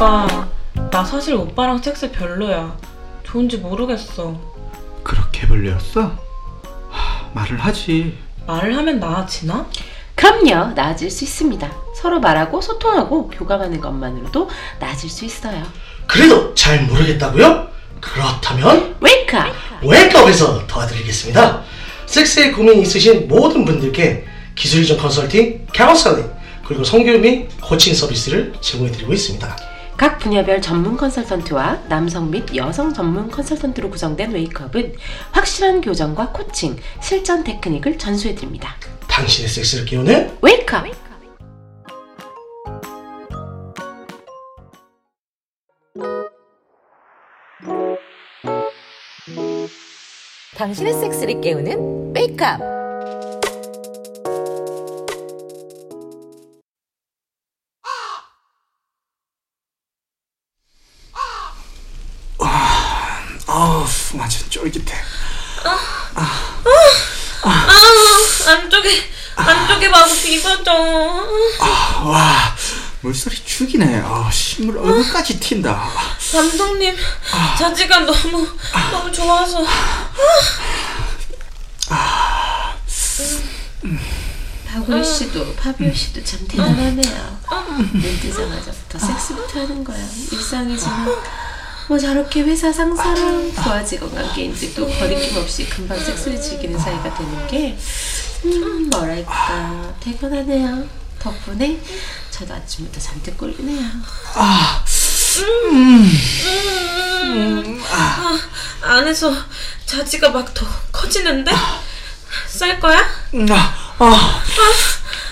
오빠, 나 사실 오빠랑 섹스 별로야. 좋은지 모르겠어. 그렇게 별로였어? 하, 말을 하지. 말을 하면 나아지나? 그럼요, 나아질 수 있습니다. 서로 말하고 소통하고 교감하는 것만으로도 나아질 수 있어요. 그래도 잘 모르겠다고요? 그렇다면 웨이크업! 웨이크업에서 도와드리겠습니다. 섹스에 고민이 있으신 모든 분들께 기술이전 컨설팅, 카운셀링, 그리고 성교육 및 코칭 서비스를 제공해드리고 있습니다. 각 분야별 전문 컨설턴트와 남성 및 여성 전문 컨설턴트로 구성된 웨이크업은 확실한 교정과 코칭, 실전 테크닉을 전수해드립니다. 당신의 섹스를 깨우는 웨이크업! 당신의 섹스를 깨우는 웨이크업. 쫄깃해. 안쪽에, 안쪽에 마구 비벼져. 와, 물소리 죽이네. 아, 식물 얼굴까지 튄다. 감독님, 자지가 너무, 너무 좋아서. 박우리 씨도 파비오 씨도 참 대단하네요. 눈 뜨자마자부터 섹스부터 하는 거야. 일상이지만 뭐 저렇게 회사 상사랑 부하 직원 관계인데도 거리낌 없이 금방 섹스를 즐기는 사이가 되는 게 음, 뭐랄까 대견하네요. 덕분에 저도 아침부터 잔뜩 꼴리네요. 안에서 자지가 막 더 커지는데? 쌀 거야? 아,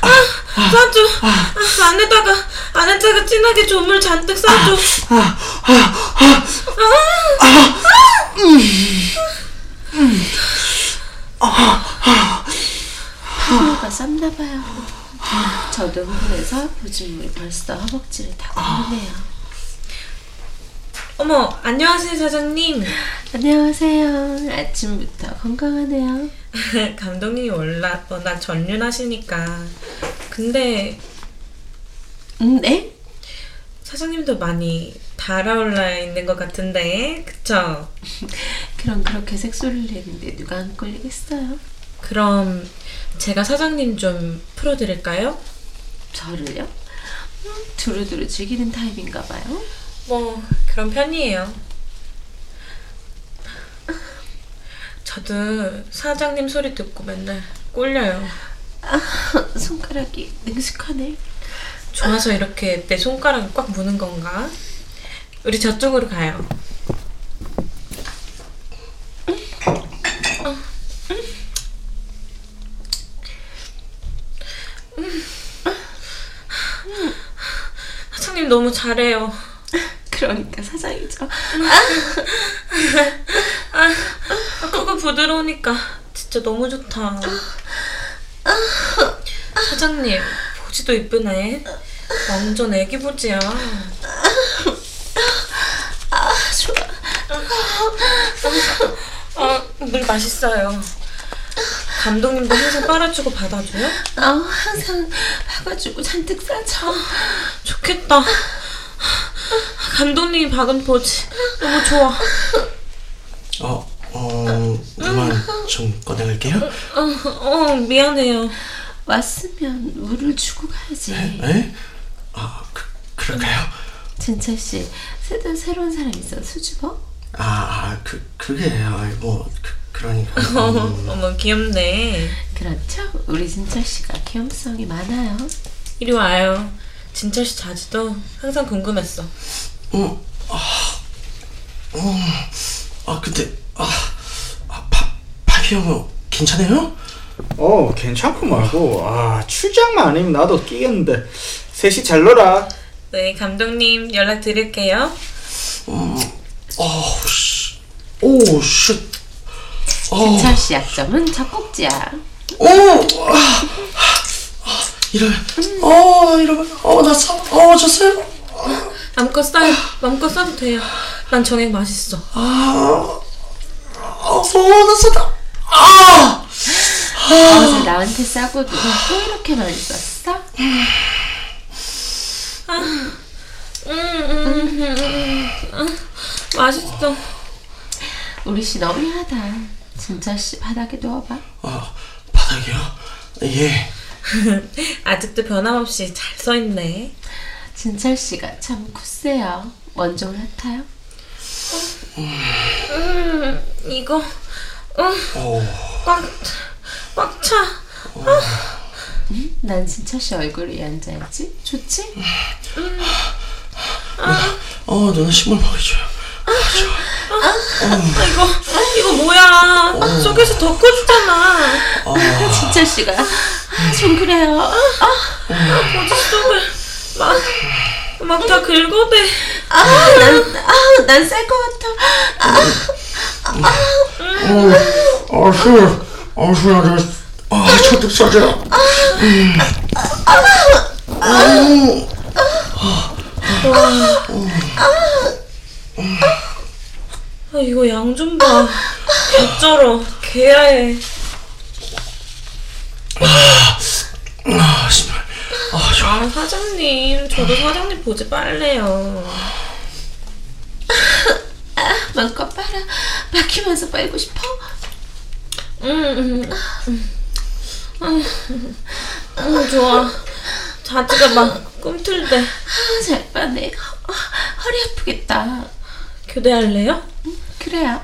아, 싸줘. 아, 안에다가, 안에다가 진하게 조물 잔뜩 싸줘. 파비오가 쌌나 봐요. 저도 흥분해서 보증물이 벌써 허벅지를 다 고르네요. 어머, 안녕하세요, 사장님. 안녕하세요. 아침부터 건강하네요. 감독님이 워낙, 워낙 전륜하시니까. 근데 음, 네? 사장님도 많이 달아올라 있는 것 같은데, 그쵸? 그럼 그렇게 색소를 내는데 누가 안 걸리겠어요? 그럼 제가 사장님 좀 풀어드릴까요? 저를요? 음, 두루두루 즐기는 타입인가 봐요. 뭐 그런 편이에요. 저도 사장님 소리 듣고 맨날 꼴려요. 손가락이 능숙하네. 좋아서 이렇게 내 손가락을 꽉 무는 건가? 우리 저쪽으로 가요. 사장님 너무 잘해요. 그러니까 사장이죠. 아, 그거 부드러우니까 진짜 너무 좋다. 사장님, 보지도 이쁘네. 완전 애기 보지야. 아, 좋아. 아, 물 맛있어요. 감독님도 항상 빨아주고 받아줘요? 아, 항상 봐가지고 잔뜩 싸죠. 좋겠다. 감독님이 박은 보지 너무 좋아. 어, 어, 그만 좀 꺼내갈게요. 어, 어 미안해요. 왔으면 물을 주고 가야지. 에? 아, 그, 그럴까요? 진철 씨, 새도 새로운 사람 있어 수줍어? 아, 아 그, 그게, 아, 뭐, 그, 그러니까. 어, 음, 어머 귀엽네. 그렇죠. 우리 진철 씨가 귀염성이 많아요. 이리 와요. 진철 씨 자지도 항상 궁금했어. 음, 아, 음, 아, 근데, 아, 아 파, 파비 형은 괜찮아요? 어, 괜찮고 말고. 아, 출장만 아니면 나도 끼겠는데. 셋이 잘 놀아. 네 감독님 연락 드릴게요. 어, 씨, 오, shit. 어, 씨 약점은 젖꼭지야. 오, 아, 아, 이러면, 어, 이러면, 어, 나 사, 어, 졌어요? 마음껏 싸요. 마음껏 싸도 돼요. 난 정액 맛있어. 아, 어, 나 쏟아. 아! 어제 나한테 싸고도 또 이렇게 많이 썼어? 음, 음. 맛있어. 우리 씨 너무하다. 진짜 씨 바닥에 누워봐. 아, 바닥이요? 예. 아직도 변함없이 잘 써있네. 진철 씨가 참 굳세요. 원종 같아요. 음, 이거, 어, 오, 꽉, 꽉 차. 난 진철 씨 얼굴 위 앉아있지? 좋지? 어, 누나 신발 먹여줘요. 아, 이거, 이거 뭐야. 속에서 더 커지잖아. 진철 씨가 좀 그래요. 어디 속을 막, 막 다 긁어대. 아, 난, 아, 난쌀것 같아. 아, 술. 아, 술, 나, 아, 저도 싸져. 아, 이거 양 좀 봐. 개쩔어. 개야해. 아, 신발. 아, 좋아. 아, 사장님. 저도 사장님 보지 빨래요. 마음껏 빨아. 막히면서 빨고 싶어? 음, 음, 음. 음, 좋아. 자지가 막 꿈틀대. 아, 잘 빠네. 어, 허리 아프겠다. 교대할래요? 그래요.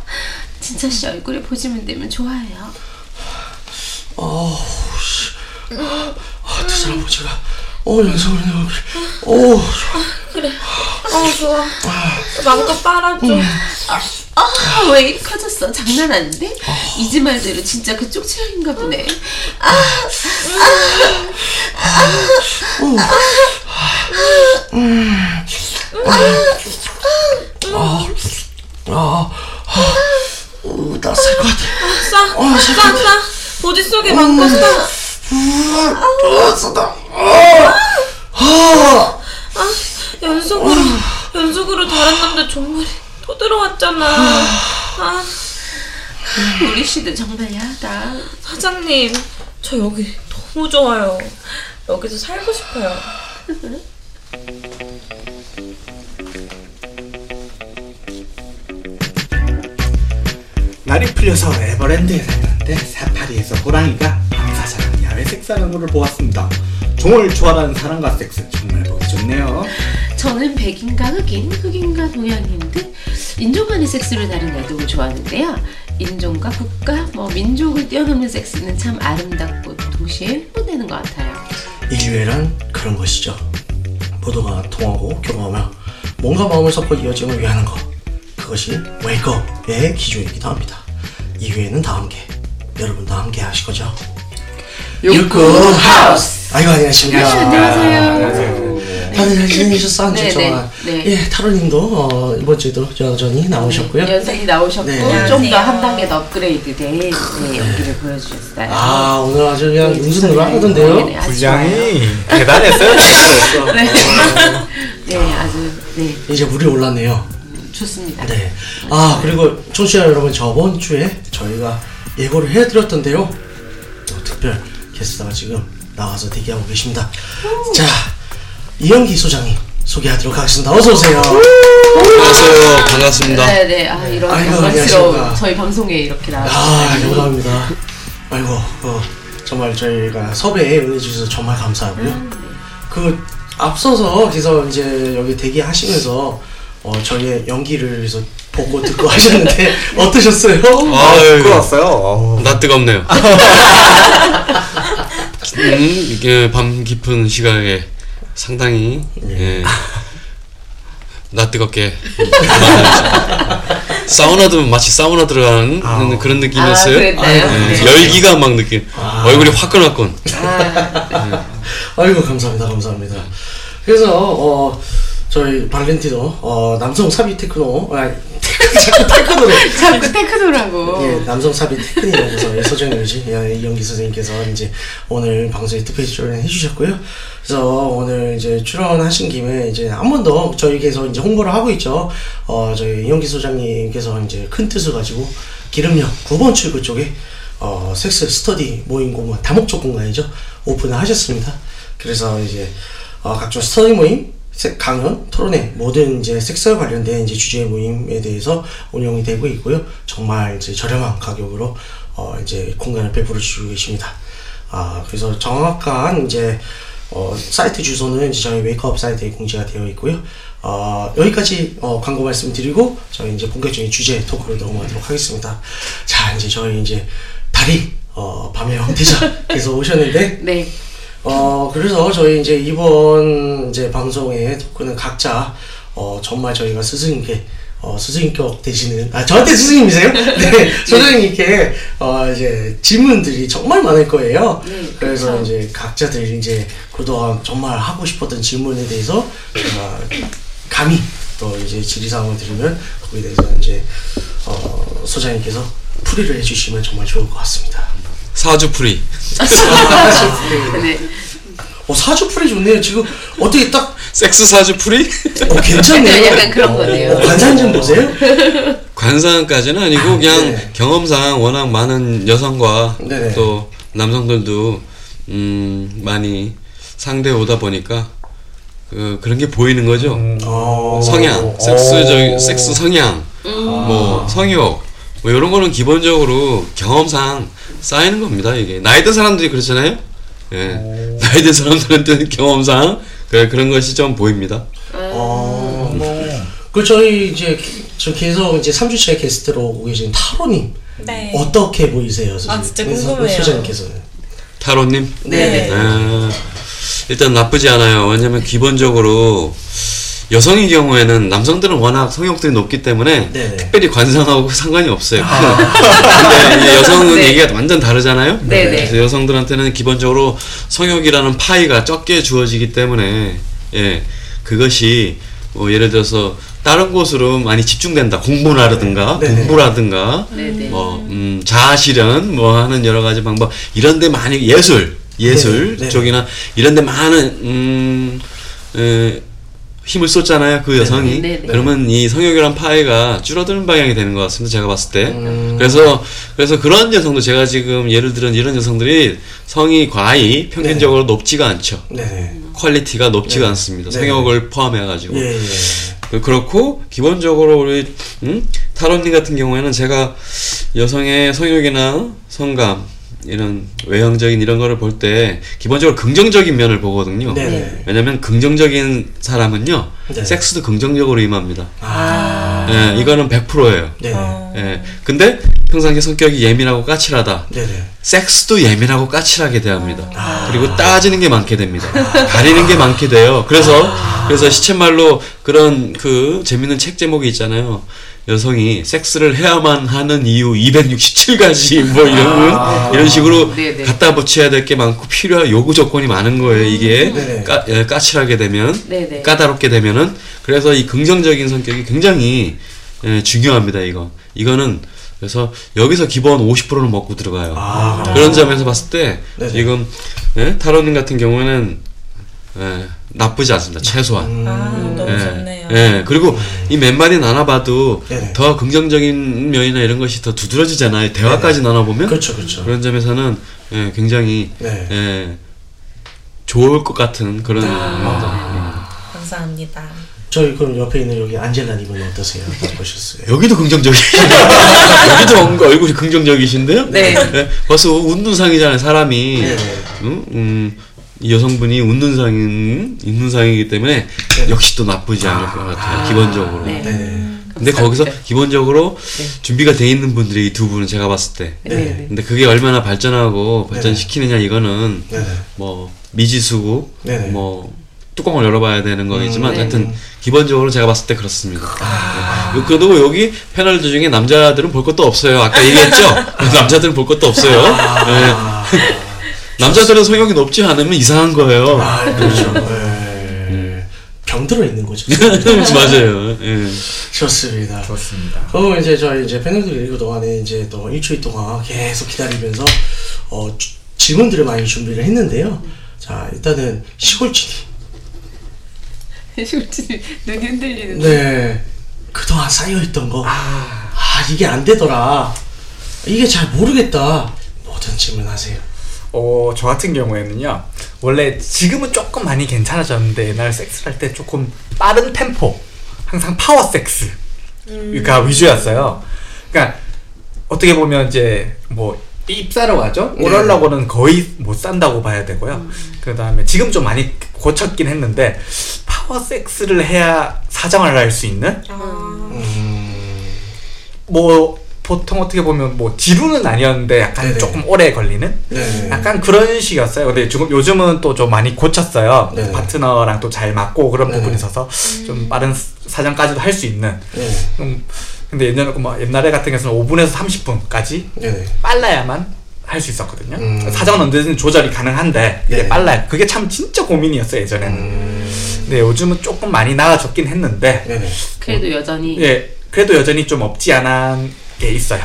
진철 씨 얼굴에 보지면 되면 좋아해요. 아우, 씨. 아, 두 사람 보지가. 어, 내가. 오, 좋아. 그래. 어, 좋아. 마음껏 빨아줘. 아, 왜 이리 커졌어? 장난 아닌데? 이지 말대로 진짜 그쪽 취향인가 보네. 아, 아, 아, 어, 나쌀것 같아. 싸, 싸, 싸. 보지 속에 마음껏 싸. 아, 싸다. 연속으로, 연속으로 다른 남자 종물이 또 들어왔잖아. 아, 우리 씨도 정말 야하다. 사장님. 저 여기 너무 좋아요. 여기서 살고 싶어요. 날이 풀려서 에버랜드에 살았는데 사파리에서 호랑이가 방사사랑 야외 것을 보았습니다. 종을 초월하는 사랑과 섹스 정말 보기 좋네요. 저는 백인과 흑인, 흑인과 동양인들 인종 간의 섹스를 다룬 야동을 좋아하는데요. 인종과 국가, 뭐 민족을 뛰어넘는 섹스는 참 아름답고 동시에 흥분되는 것 같아요. 인류애란 그런 것이죠. 모두가 통하고 경험하며 뭔가 마음을 섞어 이어짐을 위하는 것. 그것이 웨이크업의 기조이기도 합니다. 이후에는 다 함께. 여러분 다 함께 하실 거죠? 육구 하우스! 아이고 안녕하십니까. 안녕하세요. 다들 잘 지내셨어? 네, 좋아. 네, 네. 예, 타로님도 어, 이번 주에도 여전히 나오셨고요. 연상이 나오셨고 네. 좀 더 한 단계 더 업그레이드된 네, 연기를 보여주셨어요. 아 오늘 아주 그냥 네, 네, 하던데요. 네, 아주. 분량이 대단했어요. 대단했어. 네. 네, 아주 네 이제 물이 올랐네요. 좋습니다. 네. 아 그리고 청취자 여러분 저번 주에 저희가 예고를 해드렸던데요. 또 특별 게스트가 지금 나와서 대기하고 계십니다. 자 이영기 소장님 소개하도록 하겠습니다. 어서 오세요. 안녕하세요. 반갑습니다. 네, 네. 아, 이런 아이고, 영광스러운 안녕하십니까. 저희 방송에 이렇게 아 나와주셔서 영광입니다. 아이고 어, 정말 저희가 섭외에 응해주셔서 정말 감사하고요. 그 앞서서 그래서 이제 여기 대기하시면서 어, 저희의 연기를 그래서 보고 듣고 하셨는데 어떠셨어요? 아유, 부끄러웠어요. 어우. 나 뜨겁네요. 음, 이게 밤 깊은 시각에 상당히 예, 나 뜨겁게 사우나도 마치 사우나 들어가는 아우. 그런 아, 느낌이었어요. 예, 네. 열기가 막 느낌. 얼굴이 화끈화끈. 아, 아이고 감사합니다 감사합니다 그래서 어 저희 발렌티노 어 남성 삽입 테크노 아 자꾸 테크노래 자꾸 테크노라고. 예 남성 삽입 테크니라고서 서정유지 이영기 선생님께서 이제 오늘 방송에 특별히 출연해 주셨고요 그래서 오늘 이제 출연하신 김에 이제 한 번 더 저희께서 이제 홍보를 하고 있죠 어 저희 이영기 소장님께서 이제 큰 뜻을 가지고 길음역 9번 출구 쪽에 어, 섹스 스터디 모임 공간, 다목적 공간이죠. 오픈을 하셨습니다. 그래서 이제 어, 각종 스터디 모임, 세- 강연, 토론회, 모든 이제 섹스와 관련된 이제 주제 모임에 대해서 운영이 되고 있고요. 정말 이제 저렴한 가격으로 어 이제 공간을 베풀어 주고 계십니다. 아 그래서 정확한 이제 어 사이트 주소는 이제 저희 웨이크업 사이트에 공지가 되어 있고요. 어 여기까지 어 광고 말씀드리고 저희 이제 본격적인 주제 토크로 넘어가도록 하겠습니다. 자 이제 저희 이제 달이 어 밤의 황태자께서 오셨는데 네. 어 그래서 저희 이제 이번 이제 방송의 토크는 각자 어 정말 저희가 스승님께 어 스승인격 되시는 아 저한테 스승님이세요? 네 소장님께 어 이제 질문들이 정말 많을 거예요. 네, 그래서 그렇죠. 이제 각자들 이제 그동안 정말 하고 싶었던 질문에 대해서 제가 감히 또 이제 질의사항을 드리면 거기에 대해서 이제 어 소장님께서 풀이를 해주시면 정말 좋을 것 같습니다. 사주풀이. 네. 어 사주 풀이 좋네요. 지금 어떻게 딱 섹스 사주풀이? 어, 괜찮네요. 약간 그런 거네요. 어, 관상 좀 보세요. 관상까지는 아니고 그냥 네. 경험상 워낙 많은 여성과 네네. 또 남성들도 음 많이 상대 오다 보니까 그 그런 게 보이는 거죠. 어, 성향, 섹스적 섹스 성향, 뭐 성욕, 뭐 이런 거는 기본적으로 경험상 쌓이는 겁니다. 이게 나이 든 사람들이 그렇잖아요. 예, 나이 든 사람들한테는 경험상 그 그런 것이 좀 보입니다. 어, 그 저희 이제 저 계속 이제 3주째 게스트로 오고 계신 타로님 네. 어떻게 보이세요? 선생님? 아, 진짜 네, 소- 궁금해요. 소장님께서는. 타로님. 네. 아, 일단 나쁘지 않아요. 왜냐면 기본적으로 여성의 경우에는 남성들은 워낙 성욕들이 높기 때문에 네네. 특별히 관상하고 상관이 없어요. 근데 이제 여성은 네. 얘기가 완전 다르잖아요. 네네. 그래서 여성들한테는 기본적으로 성욕이라는 파이가 적게 주어지기 때문에 예 그것이 뭐 예를 들어서 다른 곳으로 많이 집중된다. 공부라든가 네네. 공부라든가 네네. 뭐 음, 자아실현 뭐 하는 여러 가지 방법 이런데 많이 예술 예술. 쪽이나 이런데 많은 음 에, 힘을 쏟잖아요 그 여성이 네네. 그러면 이 성욕이란 파이가 줄어드는 방향이 되는 것 같습니다 제가 봤을 때 음. 그래서 그래서 그런 여성도 제가 지금 예를 들은 이런 여성들이 성이 과히 평균적으로 높지가 않죠 네네. quality가 높지가 네. 않습니다 네. 성욕을 포함해 가지고 예, 예. 그- 그렇고 기본적으로 우리 음? 타로님 같은 경우에는 제가 여성의 성욕이나 성감 이런 외형적인 이런 거를 볼 때 기본적으로 긍정적인 면을 보거든요. 네네. 왜냐면 긍정적인 사람은요 네. 섹스도 긍정적으로 임합니다. 아. 예, 이거는 100%예요. 네네. 어. 예, 근데 평상시 성격이 예민하고 까칠하다. 네네. 섹스도 예민하고 까칠하게 대합니다. 아. 그리고 따지는 게 많게 됩니다. 가리는 게 많게 돼요. 그래서 그래서 시쳇말로 그런 그 재밌는 책 제목이 있잖아요. 여성이 섹스를 해야만 하는 이유 267가지 뭐 이런 이런 식으로 네네. 갖다 붙여야 될 게 많고 필요한 요구 조건이 많은 거예요. 이게 네네. 까, 예, 까칠하게 되면 네네. 까다롭게 되면은 그래서 이 긍정적인 성격이 굉장히 예, 중요합니다. 이거 이거는 그래서 여기서 기본 50%는 먹고 들어가요. 아, 그런 점에서 봤을 때 네네. 지금 예? 타로님 같은 경우에는 예, 나쁘지 않습니다. 최소한. 음. 아, 너무 예, 좋네요. 예, 그리고 이몇 마디 나눠봐도 네네. 더 긍정적인 면이나 이런 것이 더 두드러지잖아요. 대화까지 나눠보면 그렇죠, 그렇죠. 그런 점에서는 예, 굉장히 네. 예, 좋을 것 같은 그런 아. 감사합니다. 저희 그럼 옆에 있는 여기 안젤라님은 어떠세요? 보셨어요? 여기도 긍정적이시네요. 여기도 뭔가 얼굴이 긍정적이신데요? 네. 벌써 웃는 상이잖아요, 사람이. 네. 음, 음, 이 여성분이 웃는 상인, 웃는 상이기 때문에 역시 또 나쁘지 않을 것 같아요, 기본적으로. 네. 네네. 근데 거기서 기본적으로 네. 준비가 돼 있는 분들이 이두 분은 제가 봤을 때. 네네. 근데 그게 얼마나 발전하고 발전시키느냐 이거는. 뭐 미지수고. 뭐 뚜껑을 열어봐야 되는 거겠지만 음, 하여튼. 기본적으로 제가 봤을 때 그렇습니다. 네. 그리고 여기 패널들 중에 남자들은 볼 것도 없어요. 아까 얘기했죠? 남자들은 볼 것도 없어요. 아, 네. 남자들은 성욕이 높지 않으면 이상한 거예요. 아, 그렇죠. 네. 병들어 있는 거죠. 맞아요. 예. 좋습니다. 좋습니다. 그럼 이제 저희 이제 패널들 읽고 동안에 이제 또 일주일 동안 계속 기다리면서 어, 주- 질문들을 많이 준비를 했는데요. 자 일단은 시골진이 솔직히 눈이 흔들리는데. 네 그동안 쌓여있던 거아 이게 안 되더라 이게 잘 모르겠다 뭐든 질문하세요. 어, 저 같은 경우에는요. 원래 지금은 조금 많이 괜찮아졌는데 옛날 섹스를 할 때 조금 빠른 템포, 항상 파워 섹스가 위주였어요. 그러니까 어떻게 보면 이제 뭐 입사로 가죠. 오럴라고는 거의 못 싼다고 봐야 되고요. 그 다음에 지금 좀 많이 고쳤긴 했는데 파워 섹스를 해야 사정을 할 수 있는 뭐 보통 어떻게 보면 뭐 지루는 아니었는데 약간 네네. 조금 오래 걸리는 네. 약간 그런 식이었어요. 근데 지금 요즘은 또 좀 많이 고쳤어요. 네네. 파트너랑 또 잘 맞고 그런 네네. 부분이 있어서 좀 빠른 사정까지도 할 수 있는. 네. 음, 근데 옛날에 뭐 옛날에 같은 경우는 5분에서 30분까지 네네. 빨라야만 할 수 있었거든요. 음. 사정은 언제든 조절이 가능한데 이게 네네. 빨라요. 그게 참 진짜 고민이었어요 예전에는. 음. 근데 요즘은 조금 많이 나아졌긴 했는데 네네. 그래도 여전히 예, 그래도 여전히 좀 없지 않은 게 있어요.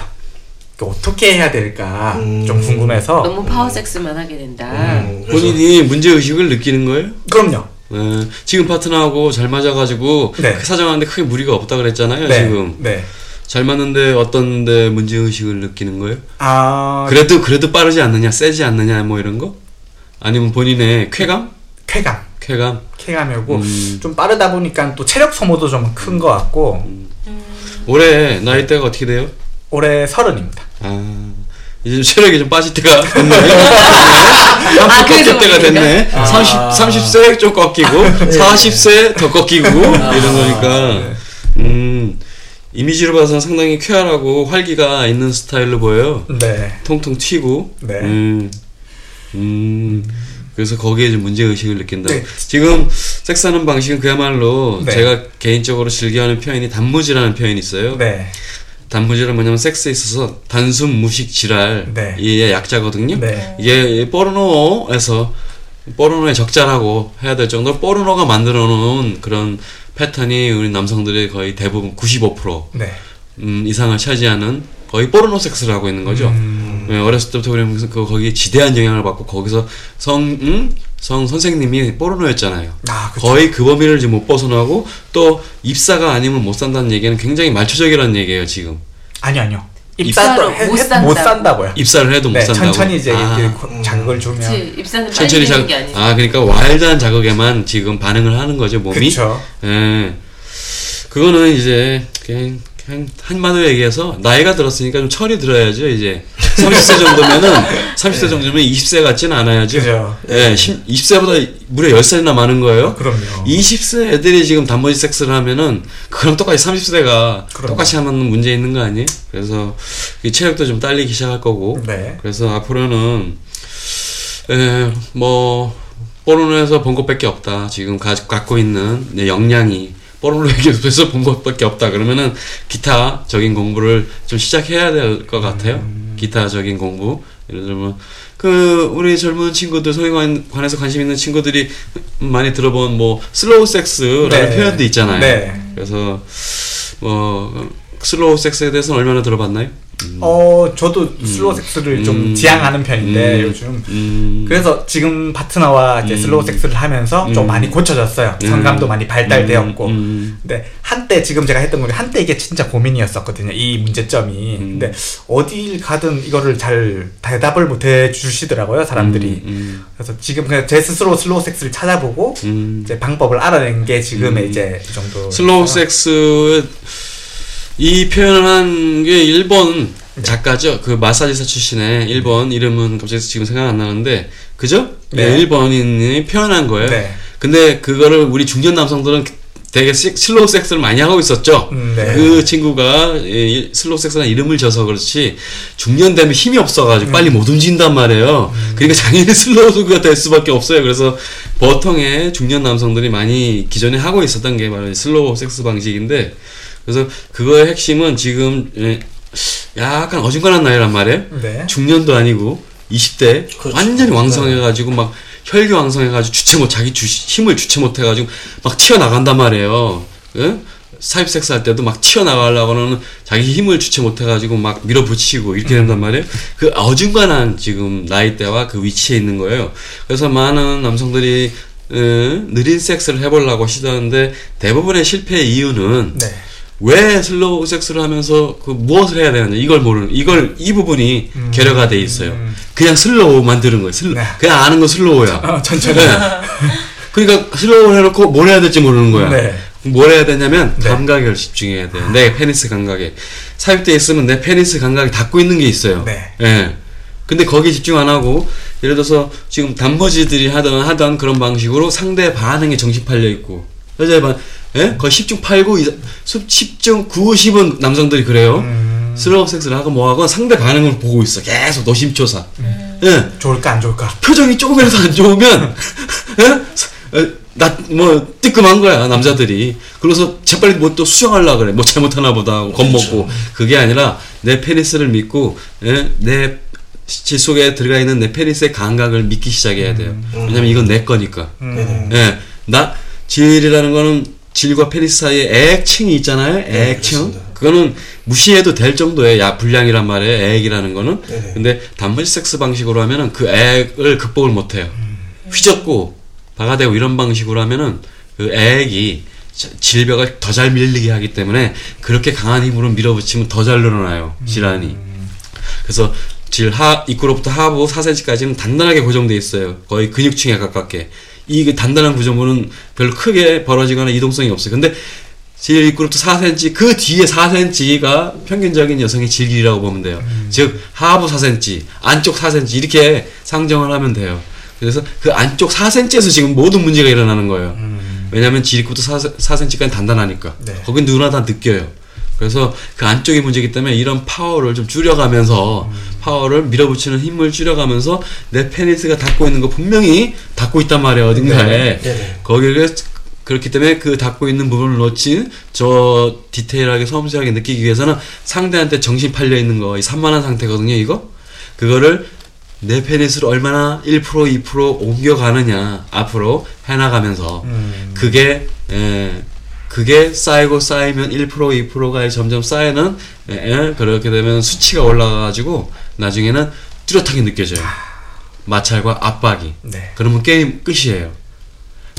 그 어떻게 해야 될까 음. 좀 궁금해서. 너무 파워 섹스만 하게 된다. 음, 그래서- 본인이 문제 의식을 느끼는 거예요? 그럼요. 예, 지금 파트너하고 잘 맞아가지고 네. 그 사정하는데 크게 무리가 없다 그랬잖아요. 네, 지금 네. 잘 맞는데 어떤데 문제 의식을 느끼는 거예요? 아 그래도 그래도 빠르지 않느냐, 세지 않느냐, 뭐 이런 거? 아니면 본인의 쾌감? 쾌감, 쾌감? 쾌감이고 음. 좀 빠르다 보니까 또 체력 소모도 좀 큰 것 같고 올해 나이대가 어떻게 돼요? 올해 서른입니다. 아 이제 좀 체력이 좀 빠질 때가 됐네. 아, 꺾일 때가 됐네. 아. 30 30세 좀 꺾이고 40세 더 꺾이고 이런 거니까 음 이미지로 봐서 상당히 쾌활하고 활기가 있는 스타일로 보여요. 네. 통통 튀고. 네. 음. 음. 그래서 거기에 좀 문제 의식을 느낀다. 네. 지금 섹스하는 방식은 그야말로 네. 제가 개인적으로 즐겨하는 표현이 단무지라는 표현이 있어요. 네. 단무지는 뭐냐면 섹스에 있어서 단순 무식 지랄 네. 이 약자거든요. 네. 이게 포르노에서 포르노에 적절하고 해야 될 정도로 포르노가 만들어 놓은 그런 패턴이 우리 남성들의 거의 대부분 95% 네. 음, 이상을 차지하는 거의 포르노 섹스를 하고 있는 거죠. 음. 네, 어렸을 때부터 우리는 그래서 그 거기에 지대한 영향을 받고 거기서 성, 음? 성 선생님이 포르노였잖아요. 아. 거의 그 범위를 지금 못 벗어나고 또 입사가 아니면 못 산다는 얘기는 굉장히 말초적이라는 얘기예요 지금. 아니요, 아니요. 입사도 못 해- 산다고. 못 산다고요. 입사를 해도 못 네, 산다고. 천천히 이제 아, 이렇게 고- 자극을 주면 그치 입사는 천천히 되는 자, 게 아니지. 아 그러니까 와일드한 자극에만 지금 반응을 하는 거죠 몸이. 그쵸. 예. 그거는 이제 그냥 한마디로 얘기해서 나이가 들었으니까 좀 철이 들어야죠 이제 30세 정도면은 30세 정도면 20세 같지는 않아야죠. 그죠. 예, 20세보다 무려 10살이나 많은 거예요. 그럼요. 20세 애들이 지금 단무지 섹스를 하면은 그럼 똑같이 30세가 그럼요. 똑같이 하면 문제 있는 거 아니에요? 그래서 이 체력도 좀 딸리기 시작할 거고. 네. 그래서 앞으로는 에, 뭐 포르노에서 본 것밖에 없다. 지금 가, 갖고 있는 내 역량이 포르노 얘기에서 본 것밖에 없다. 그러면은 기타적인 공부를 좀 시작해야 될 것 같아요. 음. 기타적인 공부. 예를 들면 그 우리 젊은 친구들 성에 관해서 관심 있는 친구들이 많이 들어본 뭐 슬로우 섹스라는 네. 표현도 있잖아요. 네. 그래서 뭐 슬로우 섹스에 대해서는 얼마나 들어봤나요? 어, 저도 슬로우 섹스를 좀 음. 지향하는 편인데 음. 요즘 음. 그래서 지금 파트너와 이제 음. 슬로우 섹스를 하면서 좀 음. 많이 고쳐졌어요. 음. 성감도 많이 발달되었고. 음, 음. 근데 한때 지금 제가 했던 건 한때 이게 진짜 고민이었었거든요. 이 문제점이. 음. 근데 어딜 가든 이거를 잘 대답을 못 해주시더라고요, 사람들이. 음, 그래서 지금 그냥 제 스스로 슬로우 섹스를 찾아보고 음. 이제 방법을 알아낸 게 지금의 음. 이제 이 정도. slow sex 이 표현을 한 게 일본 네. 작가죠. 그 마사지사 출신의 일본 이름은 갑자기 지금 생각 안 나는데 그죠? 네. 네. 일본인이 표현한 거예요. 네. 근데 그거를 우리 중년 남성들은 되게 시- 슬로우 섹스를 많이 하고 있었죠. 음, 네. 그 친구가 이 슬로우 섹스라는 이름을 지어서 그렇지 중년 되면 힘이 음. 없어가지고 빨리 못 움직인단 말이에요. 그러니까 당연히 slow가 될 수밖에 없어요. 그래서 보통의 중년 남성들이 많이 기존에 하고 있었던 게 바로 이 slow 섹스 방식인데 그래서 그거의 핵심은 지금 예, 약간 어중간한 나이란 말이에요. 네. 중년도 아니고 20대 그렇죠. 완전히 왕성해가지고 막 혈기 왕성해가지고 주체 못 자기 주, 힘을 주체 못해가지고 막 튀어나간단 말이에요. 응? 삽입 섹스 할 때도 막 튀어나가려고는 자기 힘을 주체 못해가지고 막 밀어붙이고 이렇게 된단 말이에요. 그 어중간한 지금 나이대와 그 위치에 있는 거예요. 그래서 많은 남성들이 응, 느린 섹스를 해보려고 시도하는데 대부분의 실패의 이유는 네. 왜 slow 섹스를 하면서 그 무엇을 해야 되느냐 이걸 모르는 이걸 이 부분이 결여가 돼 있어요. 그냥 slow만 들은 거예요. 슬, 네. 그냥 아는 건 slow야. 어, 천천히. 네. 그러니까 slow 해놓고 뭘 해야 될지 모르는 거야. 네. 뭘 해야 되냐면 네. 감각에 집중해야 돼요. 내 페니스 감각에 삽입돼 있으면 내 페니스 감각이 닿고 있는 게 있어요. 네. 예. 근데 거기에 집중 안 하고 예를 들어서 지금 단무지들이 하던 하던 그런 방식으로 상대 반응에 정신 팔려 있고 여자의 반 예? 거의 10중 8, 9, 10중 9, 10은 남성들이 그래요. 음. slow 섹스를 하고 뭐 하고 상대 반응을 보고 있어. 계속 노심초사. 예. 좋을까 안 좋을까? 표정이 조금이라도 안 좋으면 막 뭐 뜨끔한 거야 남자들이 그래서 재빨리 뭐 또 수정하려 그래 뭐 잘못하나 보다 겁먹고 그게 아니라 내 페니스를 믿고 예? 내 질 속에 들어가 있는 내 페니스의 감각을 믿기 시작해야 돼요 왜냐면 이건 내 거니까 음. 예, 나 질이라는 거는 질과 페니스 사이에 액층이 있잖아요. 액층. 그렇습니다. 그거는 무시해도 될 정도의 야 분량이란 말이에요. 액이라는 거는. 네네. 근데 단번지 섹스 방식으로 하면은 그 액을 극복을 못 해요. 휘젓고 박아대고 이런 방식으로 하면은 그 액이 자- 질벽을 더 잘 밀리게 하기 때문에 그렇게 강한 힘으로 밀어붙이면 더 잘 늘어나요. 질환이. 그래서 질 하, 입구로부터 하부 4cm까지는 단단하게 고정돼 있어요. 거의 근육층에 가깝게. 이 단단한 구조물은 별로 크게 벌어지거나 이동성이 없어요. 근데 질 입구로부터 4cm, 그 뒤에 4cm가 평균적인 여성의 질 길이라고 보면 돼요. 즉, 하부 4cm, 안쪽 4cm, 이렇게 상정을 하면 돼요. 그래서 그 안쪽 4cm에서 지금 모든 문제가 일어나는 거예요. 왜냐면 질 입구부터 4, 4cm까지 단단하니까. 네. 거긴 누구나 다 느껴요. 그래서 그 안쪽이 문제이기 때문에 이런 파워를 좀 줄여가면서 파워를 밀어붙이는 힘을 줄여가면서 내 페니스가 닿고 있는 거 분명히 닿고 있단 말이에요 어딘가에 네네. 거기를 그렇기 때문에 그 닫고 있는 부분을 놓친 저 디테일하게 섬세하게 느끼기 위해서는 상대한테 정신 팔려 있는 거 이 산만한 상태거든요 이거 그거를 내 페니스를 얼마나 1% 2% 옮겨가느냐 앞으로 해나가면서 음. 그게 에, 그게 쌓이고 쌓이면 1% 2%가 점점 쌓이는 에, 에, 그렇게 되면 수치가 올라가가지고 나중에는 뚜렷하게 느껴져요 마찰과 압박이 네. 그러면 게임 끝이에요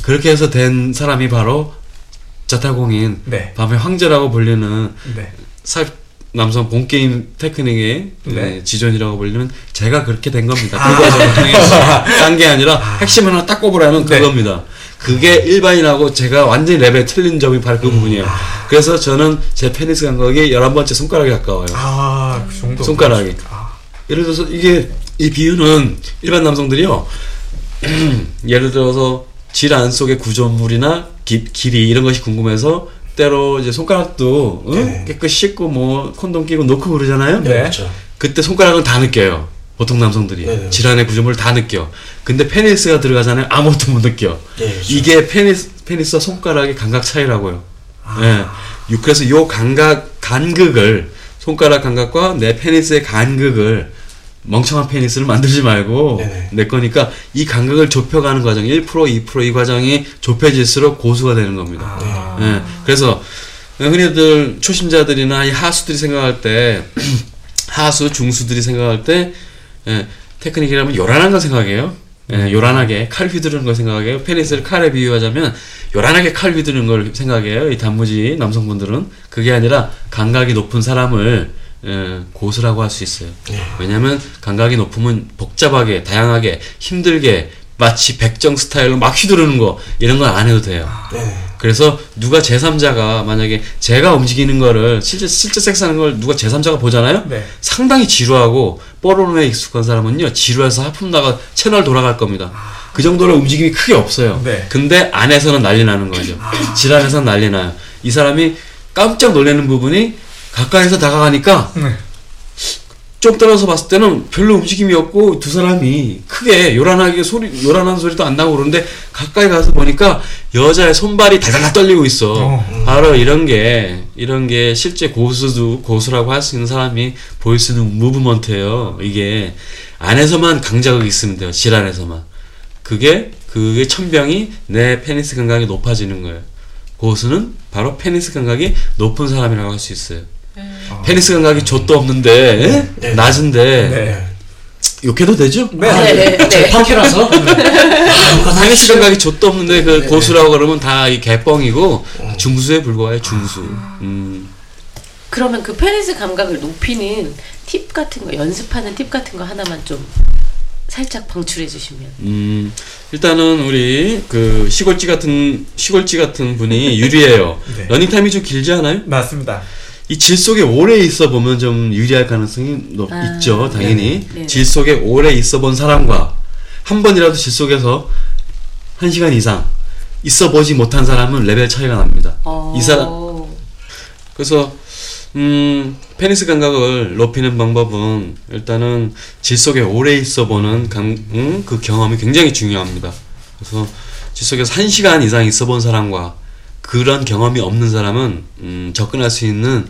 그렇게 해서 된 사람이 바로 자타공인 네. 밤의 황제라고 불리는 네. 사 남성 본 게임 테크닉의 네. 네, 지존이라고 불리면 제가 그렇게 된 겁니다. 그 과정을 통해서 딴게 아니라 핵심 하나 딱 꼽으라면 네. 그겁니다. 그게 일반인하고 제가 완전히 레벨 틀린 점이 바로 그 부분이에요. 그래서 저는 제 페니스 감각이 11번째 손가락에 가까워요. 아, 그 정도. 손가락이. 아, 예를 들어서 이게 이 비유는 일반 남성들이요. 예를 들어서 질 안 속의 구조물이나 기, 길이 이런 것이 궁금해서 때로 이제 손가락도 응? 네. 깨끗이 씻고 뭐 콘돔 끼고 놓고 그러잖아요. 네. 그렇죠. 그때 손가락은 다 느껴요. 보통 남성들이 네네. 질 안의 구조물을 다 느껴. 근데 페니스가 들어가잖아요. 아무것도 못 느껴. 네, 그렇죠. 이게 페니스 페니스와 손가락의 감각 차이라고요. 아. 예. 요- 그래서 요 감각 간극을 손가락 감각과 내 페니스의 간극을 멍청한 페니스를 만들지 말고 네네. 내 거니까 이 간극을 좁혀가는 과정 1% 2%이 과정이 좁혀질수록 고수가 되는 겁니다. 아. 예. 그래서 흔히들 초심자들이나 이 하수들이 생각할 때 하수 중수들이 생각할 때 예, 테크닉이라면 요란한 걸 생각해요. 예, 요란하게 칼 휘두르는 걸 생각해요. 페니스를 칼에 비유하자면 요란하게 칼 휘두르는 걸 생각해요. 이 단무지 남성분들은 그게 아니라 감각이 높은 사람을 예, 고수라고 할 수 있어요. 왜냐하면 감각이 높으면 복잡하게 다양하게 힘들게 마치 백정 스타일로 막 휘두르는 거 이런 건 안 해도 돼요. 네. 그래서 누가 제3자가 만약에 제가 움직이는 거를 실제 실제 섹스하는 걸 누가 제3자가 보잖아요. 네. 상당히 지루하고 뽀로로에 익숙한 사람은요 지루해서 하품 나가 채널 돌아갈 겁니다. 그 정도로 움직임이 크게 없어요. 네. 근데 안에서는 난리 나는 거죠. 질안에서는 난리 나요. 이 사람이 깜짝 놀라는 부분이 가까이서 다가가니까 네. 좀 떨어서 봤을 때는 별로 움직임이 없고 두 사람이 크게 요란하게 소리 요란한 소리도 안 나고 그러는데 가까이 가서 보니까 여자의 손발이 달달달 떨리고 있어. 어. 바로 이런 게 이런 게 실제 고수도 고수라고 할 수 있는 사람이 보일 수 있는 무브먼트예요. 이게 안에서만 강자극이 있으면 돼요. 질 안에서만. 그게 그게 천병이 내 페니스 감각이 높아지는 거예요. 고수는 바로 페니스 감각이 높은 사람이라고 할 수 있어요. 페니스 감각이 좆도 없는데 에? 네. 낮은데 네. 욕해도 되죠? 네. 네, 네, 네. 팟캐라서 페니스 감각이 좆도 없는데 그 고수라고 그러면 다 이 개뻥이고 중수에 불과해 중수. 음. 그러면 그 페니스 감각을 높이는 팁 같은 거 연습하는 팁 같은 거 하나만 좀 살짝 방출해 주시면. 음, 일단은 우리 그 시골지 같은 시골지 같은 분이 유리해요. 네. 러닝 타임이 좀 길지 않아요? 맞습니다. 이 질 속에 오래 있어 보면 좀 유리할 가능성이 높, 아, 있죠, 당연히. 네, 네. 질 속에 오래 있어 본 사람과 한 번이라도 질 속에서 한 시간 이상 있어 보지 못한 사람은 레벨 차이가 납니다. 어. 이 사람 그래서 음, 페니스 감각을 높이는 방법은 일단은 질 속에 오래 있어 보는 감, 음, 그 경험이 굉장히 중요합니다. 그래서 질 속에서 한 시간 이상 있어 본 사람과 그런 경험이 없는 사람은 음, 접근할 수 있는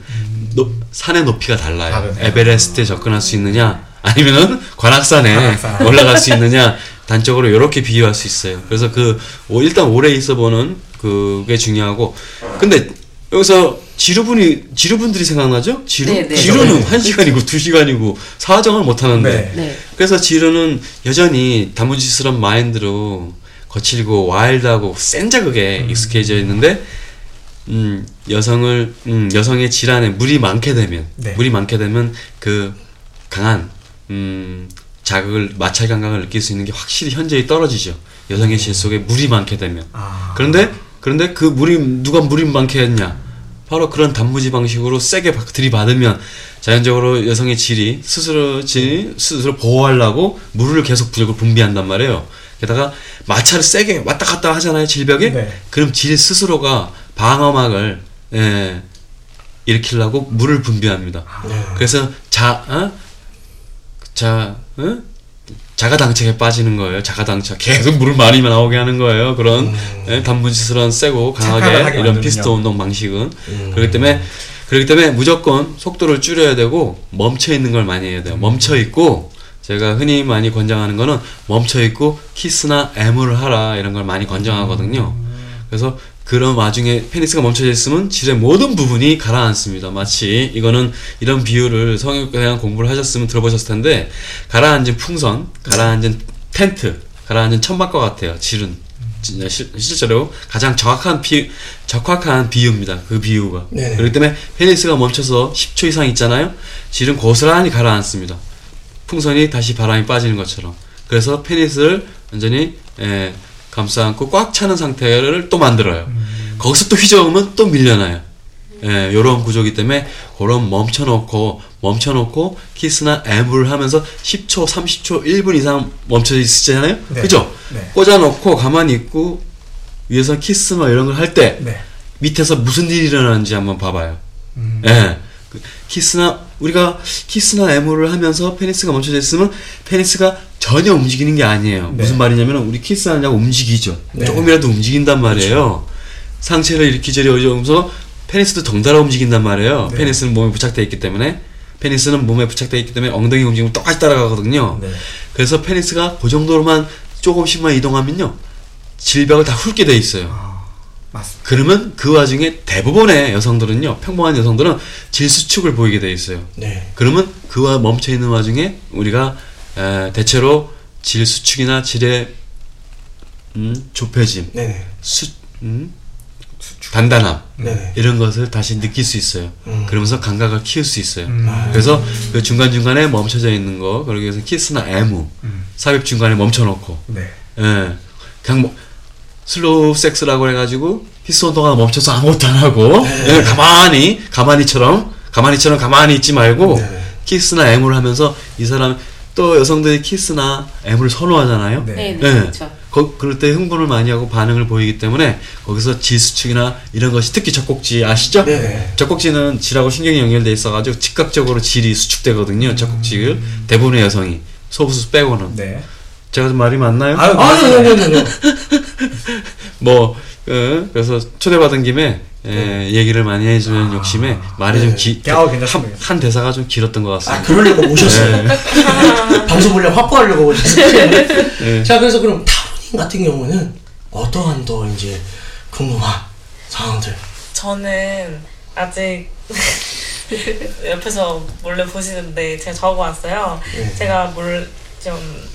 높- 산의 높이가 달라요. 다르네요. 에베레스트에 접근할 수 있느냐 아니면은 관악산에 관악산. 올라갈 수 있느냐 단적으로 이렇게 비교할 수 있어요. 그래서 그 오- 일단 오래 있어 보는 그게 중요하고 근데 여기서 지루분이 지루분들이 생각나죠? 지루 네, 네. 지루는 네. 한 시간이고 두 시간이고 사정을 못 하는데 네. 네. 그래서 지루는 여전히 다무지스러운 마인드로 거칠고 와일드하고 센 자극에 익숙해져 있는데 음, 여성을 음, 여성의 질환에 물이 많게 되면 네. 물이 많게 되면 그 강한 음, 자극을 마찰 감각을 느낄 수 있는 게 확실히 현저히 떨어지죠. 여성의 질 속에 물이 많게 되면 아. 그런데 그런데 그 물이 누가 물이 많게 했냐? 바로 그런 단무지 방식으로 세게 박- 들이받으면 자연적으로 여성의 질이 스스로 질 스스로 보호하려고 물을 계속 불고 분비한단 말이에요. 게다가 마찰을 세게 왔다 갔다 하잖아요 질벽에. 네. 그럼 질 스스로가 방어막을 예, 일으키려고 물을 분비합니다. 네. 그래서 자, 어? 자, 어? 자가당착에 빠지는 거예요. 자가당착 계속 물을 많이 나오게 하는 거예요. 그런 예, 단무지스러운 세고 강하게 하게 이런. 피스톤 운동 방식은 그렇기 때문에 그렇기 때문에 무조건 속도를 줄여야 되고 멈춰 있는 걸 많이 해야 돼요. 멈춰 있고 제가 흔히 많이 권장하는 거는 멈춰 있고 키스나 애무를 하라 이런 걸 많이 권장하거든요. 그래서 그런 와중에 페니스가 멈춰져 있으면 질의 모든 부분이 가라앉습니다. 마치 이거는 이런 비유를 성형외과 대한 공부를 하셨으면 들어보셨을 텐데 가라앉은 풍선, 가라앉은 텐트, 가라앉은 천막과 같아요. 질은 진짜 실, 실제로 가장 정확한 비 적확한 비유입니다. 그 비유가. 네네. 그렇기 때문에 페니스가 멈춰서 10초 이상 있잖아요. 질은 고스란히 가라앉습니다. 풍선이 다시 바람이 빠지는 것처럼. 그래서 페니스를 완전히 에, 감싸안고 꽉 차는 상태를 또 만들어요. 거기서 또 휘저으면 또 밀려나요. 예, 요런 구조기 때문에 그런 멈춰놓고 멈춰놓고 키스나 애무를 하면서 10초, 30초, 1분 이상 멈춰져 있으잖아요. 네. 그죠? 네. 꽂아놓고 가만히 있고 위에서 키스나 이런 걸 할때 네. 밑에서 무슨 일이 일어나는지 한번 봐봐요. 음. 예. 그 키스나 우리가 키스나 애무를 하면서 페니스가 멈춰져 있으면 페니스가 전혀 움직이는 게 아니에요. 네. 무슨 말이냐면 우리 키스하냐고 움직이죠. 네. 조금이라도 움직인단 말이에요. 상체를 이렇게 저리면서 페니스도 덩달아 움직인단 말이에요. 네. 페니스는 몸에 부착되어 있기 때문에 페니스는 몸에 부착되어 있기 때문에 엉덩이 움직이면 똑같이 따라가거든요. 네. 그래서 페니스가 그 정도로만 조금씩만 이동하면요. 질벽을 다 훑게 돼 있어요. 아, 맞습니다. 그러면 그 와중에 대부분의 여성들은요, 평범한 여성들은 질수축을 보이게 돼 있어요. 네. 그러면 그와 멈춰 있는 와중에 우리가 에, 대체로 질수축이나 질의 음, 좁혀짐, 네네. 수, 음, 단단함 네네. 이런 것을 다시 느낄 수 있어요. 음. 그러면서 감각을 키울 수 있어요. 음. 그래서 그 중간 중간에 멈춰져 있는 거, 그러기 위해서 키스나 애무, 음. 삽입 중간에 멈춰놓고, 네. 예, 그냥 뭐 슬로우 섹스라고 해가지고 피스톤 운동하다 멈춰서 아무것도 안 하고 예, 가만히 가마니처럼 가마니처럼 가만히 있지 말고 네. 키스나 애무를 하면서 이 사람 또 여성들이 키스나 애무를 선호하잖아요. 네. 네, 네, 예. 그렇죠. 거, 그럴 때 흥분을 많이 하고 반응을 보이기 때문에 거기서 질수축이나 이런 것이 특히 젖꼭지 아시죠? 네. 젖꼭지는 질하고 신경이 연결돼 있어가지고 즉각적으로 질이 수축되거든요. 젖꼭지를 대부분의 여성이 소부수 빼고는 네. 제가 좀 말이 맞나요? 아유, 아, 네, 네, 네, 네. 뭐 어, 그래서 초대받은 김에 에, 얘기를 많이 해주는 욕심에 말이 좀 네. 기, 아, 한. 한 대사가 좀 길었던 것 아, 같습니다. 그러려고 오셨어요. 방송 분량 확보하려고 오셨어요. 네. 자, 그래서 그럼 타로님 같은 경우는 어떠한 더 이제 궁금한 상황들. 저는 아직 옆에서 몰래 보시는데 제가 적어왔어요. 네. 제가 뭘좀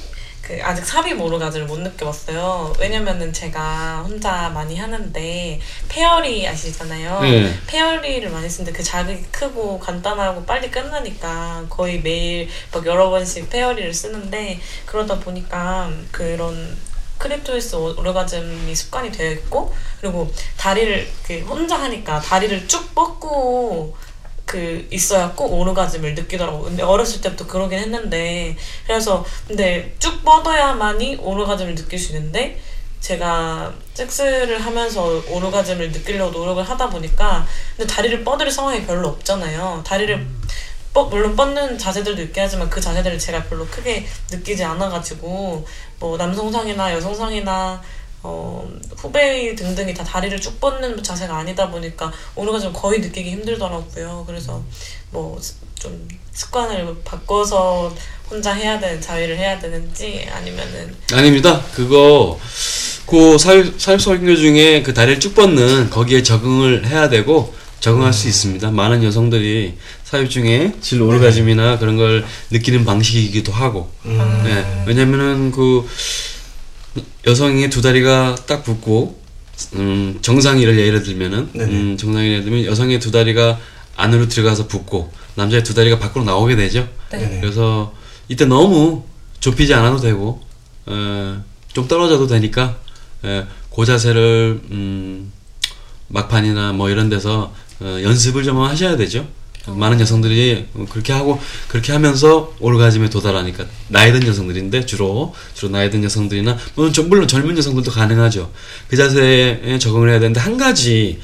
그 아직 삽입 오르가즘을 못 느껴봤어요. 왜냐면은 제가 혼자 많이 하는데 페어리 아시잖아요. 네. 페어리를 많이 쓰는데 그 자극이 크고 간단하고 빨리 끝나니까 거의 매일 막 여러 번씩 페어리를 쓰는데 그러다 보니까 그런 클리토리스 오르가즘이 습관이 되어 있고 그리고 다리를 그 혼자 하니까 다리를 쭉 뻗고 그 있어야 꼭 오르가즘을 느끼더라고. 근데 어렸을 때부터 그러긴 했는데 그래서 근데 쭉 뻗어야만이 오르가즘을 느낄 수 있는데 제가 섹스를 하면서 오르가즘을 느끼려고 노력을 하다 보니까 근데 다리를 뻗을 상황이 별로 없잖아요. 다리를 뻗, 물론 뻗는 자세들도 있긴 하지만 그 자세들을 제가 별로 크게 느끼지 않아가지고 뭐 남성상이나 여성상이나 어, 후배 등등이 다 다리를 쭉 뻗는 자세가 아니다 보니까 오르가즘 거의 느끼기 힘들더라고요. 그래서 뭐 좀 습관을 바꿔서 혼자 해야 되는 자위를 해야 되는지 아니면은 아닙니다. 그거 그 사육 사육 설교 중에 그 다리를 쭉 뻗는 거기에 적응을 해야 되고 적응할 수 있습니다. 많은 여성들이 사육 중에 질 오르가즘이나 그런 걸 느끼는 방식이기도 하고. 네. 왜냐면은 그 여성의 두 다리가 딱 붙고 음, 정상이를 예를 들면은 네네. 음, 정상이 예를 들면 여성의 두 다리가 안으로 들어가서 붙고 남자의 두 다리가 밖으로 나오게 되죠. 네네. 그래서 이때 너무 좁히지 않아도 되고 어, 좀 떨어져도 되니까 에, 그 자세를 음, 막판이나 뭐 이런 데서 어, 연습을 좀 하셔야 되죠. 많은 여성들이 그렇게 하고 그렇게 하면서 오르가즘에 도달하니까 나이 든 여성들인데 주로 주로 나이 든 여성들이나 물론, 전- 물론 젊은 여성들도 가능하죠. 그 자세에 적응을 해야 되는데 한 가지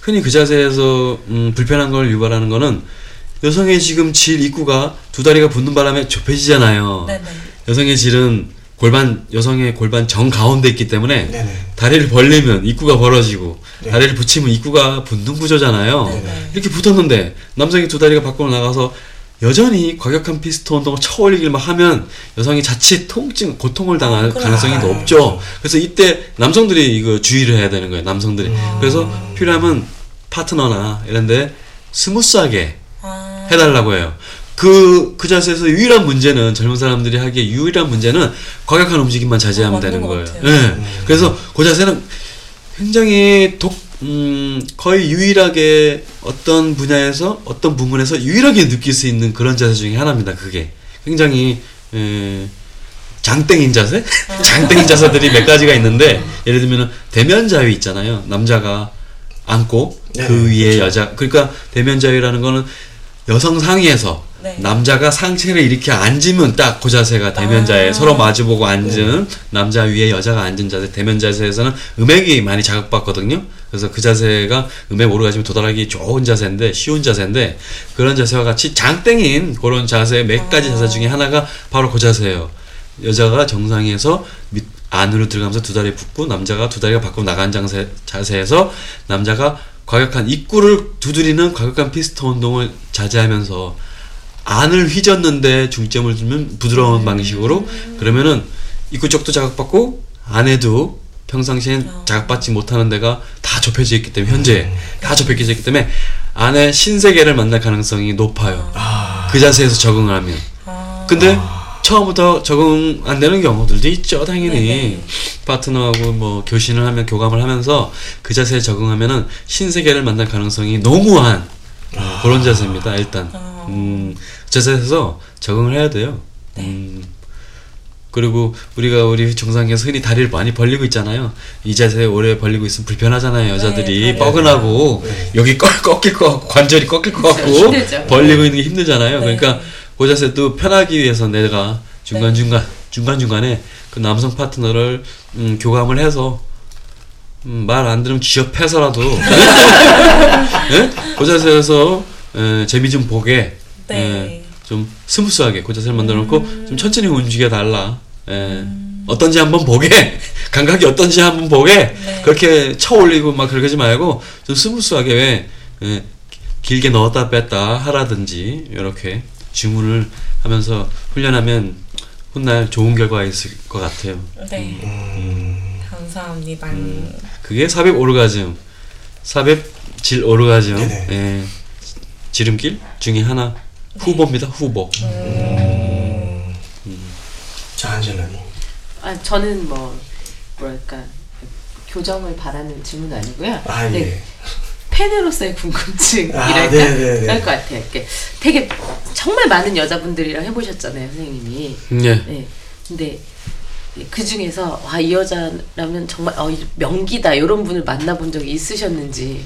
흔히 그 자세에서 음, 불편한 걸 유발하는 거는 여성의 지금 질 입구가 두 다리가 붙는 바람에 좁혀지잖아요. 네네. 여성의 질은 골반 여성의 골반 정 가운데 있기 때문에 네네. 다리를 벌리면 입구가 벌어지고 네. 다리를 붙이면 입구가 붙는 구조잖아요. 네네. 이렇게 붙었는데 남성이 두 다리가 밖으로 나가서 여전히 과격한 피스톤 운동을 쳐올리기를 막 하면 여성이 자칫 통증, 고통을 당할 그래. 가능성이 아, 높죠. 그렇죠. 그래서 이때 남성들이 이거 주의를 해야 되는 거예요. 남성들이. 그래서 필요하면 파트너나 이런데 스무스하게 아, 해달라고 해요. 그, 그 자세에서 유일한 문제는, 젊은 사람들이 하기에 유일한 문제는 과격한 움직임만 자제하면 어, 되는 것 거예요. 예. 그래서 그 자세는 굉장히 독, 음, 거의 유일하게 어떤 분야에서, 어떤 부분에서 유일하게 느낄 수 있는 그런 자세 중에 하나입니다. 그게. 굉장히, 에, 장땡인 자세? 장땡인 자세들이 몇 가지가 있는데, 예를 들면, 대면 자위 있잖아요. 남자가 앉고, 네, 그 위에 여자, 그러니까 대면 자위라는 거는 여성 상의에서 네. 남자가 상체를 이렇게 앉으면 딱 그 자세가 대면 자세, 아. 서로 마주보고 앉은 남자 위에 여자가 앉은 자세, 대면 자세에서는 음액이 많이 자극받거든요. 그래서 그 자세가 음액 오르가즘에 도달하기 좋은 자세인데, 쉬운 자세인데, 그런 자세와 같이 장땡인 그런 자세, 몇 가지 자세 중에 하나가 바로 그 자세예요. 여자가 정상에서 밑, 안으로 들어가면서 두 다리 붙고 남자가 두 다리가 밖으로 나간 자세, 자세에서 남자가 과격한 입구를 두드리는 과격한 피스톤 운동을 자제하면서 안을 휘젓는데 중점을 두면 부드러운 방식으로 그러면은 입구 쪽도 자극받고 안에도 평상시엔 자극받지 못하는 데가 다 좁혀져 있기 때문에 현재 다 좁혀져 있기 때문에 안에 신세계를 만날 가능성이 높아요. 그 자세에서 적응을 하면. 아, 근데 처음부터 적응 안 되는 경우들도 있죠, 당연히. 네네. 파트너하고 뭐 교신을 하면 교감을 하면서 그 자세에 적응하면은 신세계를 만날 가능성이 너무한 어, 그런 자세입니다, 일단. 아. 음, 그 자세에서 적응을 해야 돼요. 음. 그리고 우리가 우리 정상에서 흔히 다리를 많이 벌리고 있잖아요. 이 자세 오래 벌리고 있으면 불편하잖아요. 여자들이 네, 뻐근하고 여기 꺾, 꺾일 것 같고 관절이 꺾일 것 같고 힘들죠. 벌리고 있는 게 힘들잖아요. 네. 그러니까 그 자세도 편하기 위해서 내가 중간 중간 중간 중간에 그 남성 파트너를 음, 교감을 해서 음, 말안 들으면 쥐어패서라도 예? 그 자세에서 에, 재미 좀 보게 네. 예, 좀 스무스하게 그 자세를 만들어 놓고 좀 천천히 움직여 달라. 예. 어떤지 한번 보게 감각이 어떤지 한번 보게 네. 그렇게 쳐 올리고 막 그러지 말고 좀 스무스하게 왜 예, 길게 넣었다 뺐다 하라든지 이렇게 주문을 하면서 훈련하면 훗날 좋은 결과가 있을 것 같아요. 네. 음. 감사합니다. 그게 삽입 오르가즘, 삽입 질 오르가즘, 네네. 예, 지름길 중에 하나 후보입니다. 후보. 자, 안젤라님. 아 저는 뭐 뭐랄까 교정을 바라는 질문은 아니고요. 아 네, 예. 팬으로서의 궁금증이랄까 아. 그럴 것 같아요. 이렇게 되게 정말 많은 여자분들이랑 해보셨잖아요, 선생님이. 예. 네. 근데 그 중에서 와 이 여자라면 정말 어, 이 명기다 이런 분을 만나본 적이 있으셨는지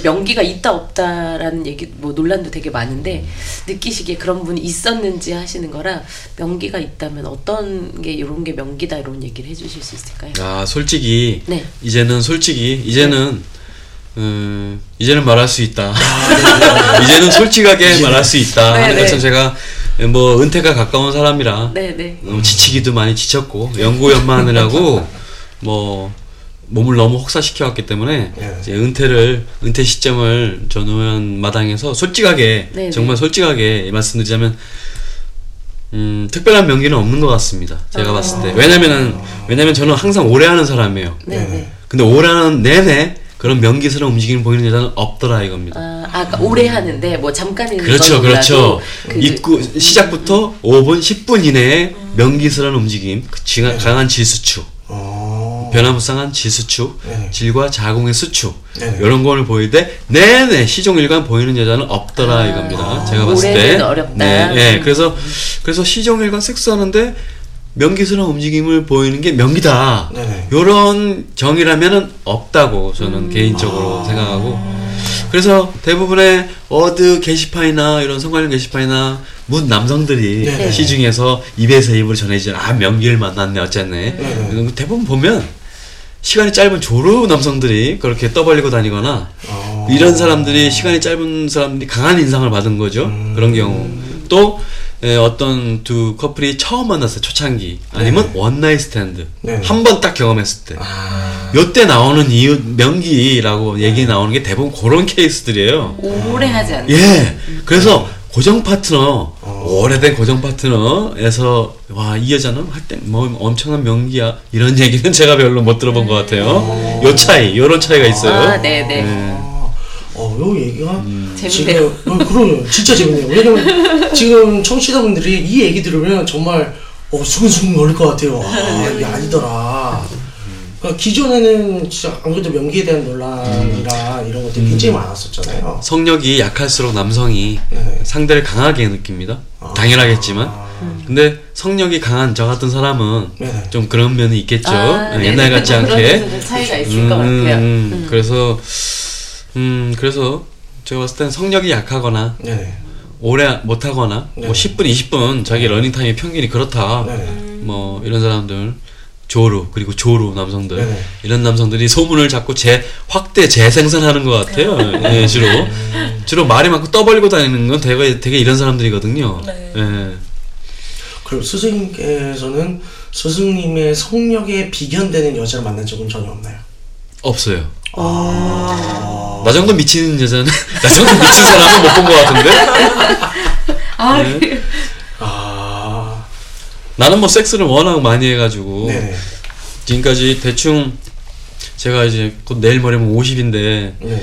명기가 있다 없다라는 얘기 뭐 논란도 되게 많은데 느끼시기에 그런 분이 있었는지 하시는 거라 명기가 있다면 어떤 게 이런 게 명기다 이런 얘기를 해주실 수 있을까요? 아 솔직히 네. 이제는 솔직히 이제는 음, 이제는 말할 수 있다. 아, 이제는 솔직하게 말할 수 있다. 네, 하는 네. 것은 제가 뭐 은퇴가 가까운 사람이라 네네. 너무 지치기도 많이 지쳤고 연구 연마하느라고 뭐 몸을 너무 혹사시켜왔기 때문에 네. 이제 은퇴를 은퇴 시점을 전후연 마당에서 솔직하게 네, 정말 네. 솔직하게 말씀드리자면 음, 특별한 명기는 없는 것 같습니다. 제가 아. 봤을 때 왜냐면은 왜냐면 저는 항상 오래 하는 사람이에요. 네네. 근데 오래 하는 내내 그런 명기스러운 움직임을 보이는 여자는 없더라 이겁니다. 아, 아까 오래 하는데 뭐 잠깐인 그렇죠, 건 그렇죠. 몰라도 그 입구 시작부터 5분, 10분 이내에 명기스러운 움직임, 그 지- 강한 질수축, 어. 변화무쌍한 질수축, 네. 질과 자궁의 수축 네. 이런 거를 보일 때 내내 시종일관 보이는 여자는 없더라 아, 이겁니다. 제가 봤을 때. 어렵다. 네, 네. 음. 그래서 그래서 시종일관 섹스하는데 명기스러운 움직임을 보이는 게 명기다. 네네. 요런 정의라면은 없다고 저는 음. 개인적으로 아. 생각하고 그래서 대부분의 워드 게시판이나 이런 성관련 게시판이나 문 남성들이 네네. 시중에서 입에서 입으로 전해지는 아 명기를 만났네 어쨌네 네네. 이런 거 대부분 보면 시간이 짧은 조루 남성들이 그렇게 떠벌리고 다니거나 어. 이런 사람들이 시간이 짧은 사람들이 강한 인상을 받은 거죠. 음. 그런 경우. 또 에, 어떤 두 커플이 처음 만났어요. 초창기. 아니면 one night stand. 네. 한번 딱 경험했을 때. 아. 요때 나오는 이유 명기라고 얘기 나오는 게 대부분 그런 케이스들이에요. 오래 하지 않는. 예. 그래서 고정 파트너, 오래된 고정 파트너에서 와 이 여자는 할때 뭐 엄청난 명기야 이런 얘기는 제가 별로 못 들어본 것 같아요. 요 차이, 요런 차이가 있어요. 아, 네네. 아, 어, 요 얘기가 재밌네요. 지금 어, 그러네요. 진짜 재밌네요. 왜냐면 지금 청취자분들이 이 얘기 들으면 정말 어, 수근수근 거릴 것 같아요. 아, 이게 아니더라. 그러니까 기존에는 진짜 안 그래도 명기에 대한 논란이나 이런 것들이 굉장히 많았었잖아요. 성력이 약할수록 남성이 네. 상대를 강하게 느낍니다. 당연하겠지만. 근데 성력이 강한 저 같은 사람은 네네. 좀 그런 면이 있겠죠. 아, 예, 네네. 옛날 같지 않게. 차이가 있을 것 같아요. 음, 음. 그래서 음 그래서 제가 봤을 땐 정력이 약하거나 네네. 오래 못 하거나 네. 뭐 10분, 20분 자기 러닝 타임이 평균이 그렇다. 네네. 뭐 이런 사람들 조루 그리고 조루 남성들 네네. 이런 남성들이 소문을 자꾸 재 확대 재생산하는 것 같아요. 예, 주로 주로 말이 많고 떠벌리고 다니는 건 되게 되게 이런 사람들이거든요. 네. 예. 그리고 스승님께서는 스승님의 성력에 비견되는 여자를 만난 적은 전혀 없나요? 없어요. 아. 나 정도 미치는 여자는 나 정도 미친 사람은 못 본 것 같은데 아, 네. 나는 뭐 섹스를 워낙 많이 해가지고 네네. 지금까지 대충 제가 이제 곧 내일 모레면 50인데 네.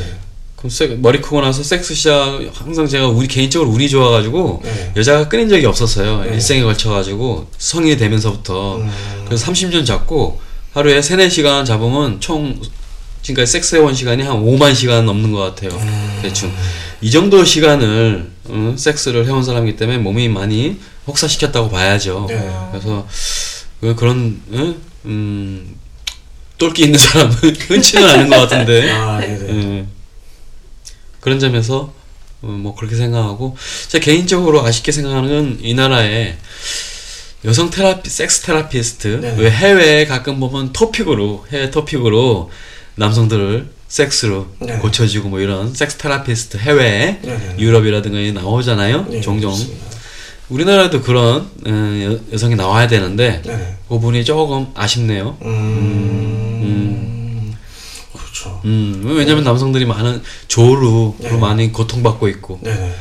그럼 섹- 머리 크고 나서 섹스 시작 항상 제가 우리 개인적으로 운이 좋아가지고 네. 여자가 끊인 적이 없었어요 네. 일생에 걸쳐가지고 성인이 되면서부터 음. 그래서 30년 잡고 하루에 3, 4시간 잡으면 총 지금까지 섹스해온 시간이 한 5만 시간 넘는 것 같아요 음. 대충 이 정도 시간을 어, 섹스를 해온 사람이기 때문에 몸이 많이 혹사시켰다고 봐야죠 네. 그래서 그- 그런 어? 음, 똘끼 있는 사람은 흔치는 않은 것 같은데 아, 네네. 예. 그런 점에서 어, 뭐 그렇게 생각하고 제가 개인적으로 아쉽게 생각하는 건이 나라에 여성 테라피 섹스 테라피스트 네. 왜 해외에 가끔 보면 토픽으로 해외 토픽으로 남성들을 섹스로 네. 고쳐주고 뭐 이런 섹스 테라피스트 해외에 네, 네. 유럽이라든가 나오잖아요 네, 종종 그렇습니다. 우리나라도 그런 어, 여, 여성이 나와야 되는데 네네. 그 부분이 조금 아쉽네요. 음. 그렇죠. 음, 왜냐면 남성들이 많은 조루로 네. 많이 고통받고 있고 네네.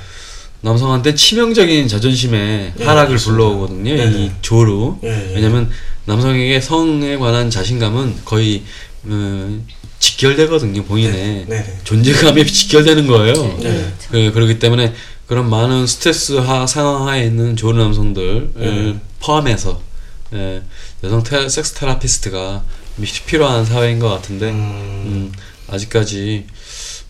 남성한테 치명적인 자존심의 네, 하락을. 불러오거든요. 네, 이 네. 조루. 왜냐면 남성에게 성에 관한 자신감은 거의 어, 직결되거든요. 본인의 네, 네. 존재감이 직결되는 거예요. 네. 그, 그렇기 때문에 그런 많은 스트레스 하, 상황 하에 있는 조루 남성들 을 네. 포함해서 예, 여성 테, 섹스 테라피스트가 필요한 사회인 것 같은데 음, 아직까지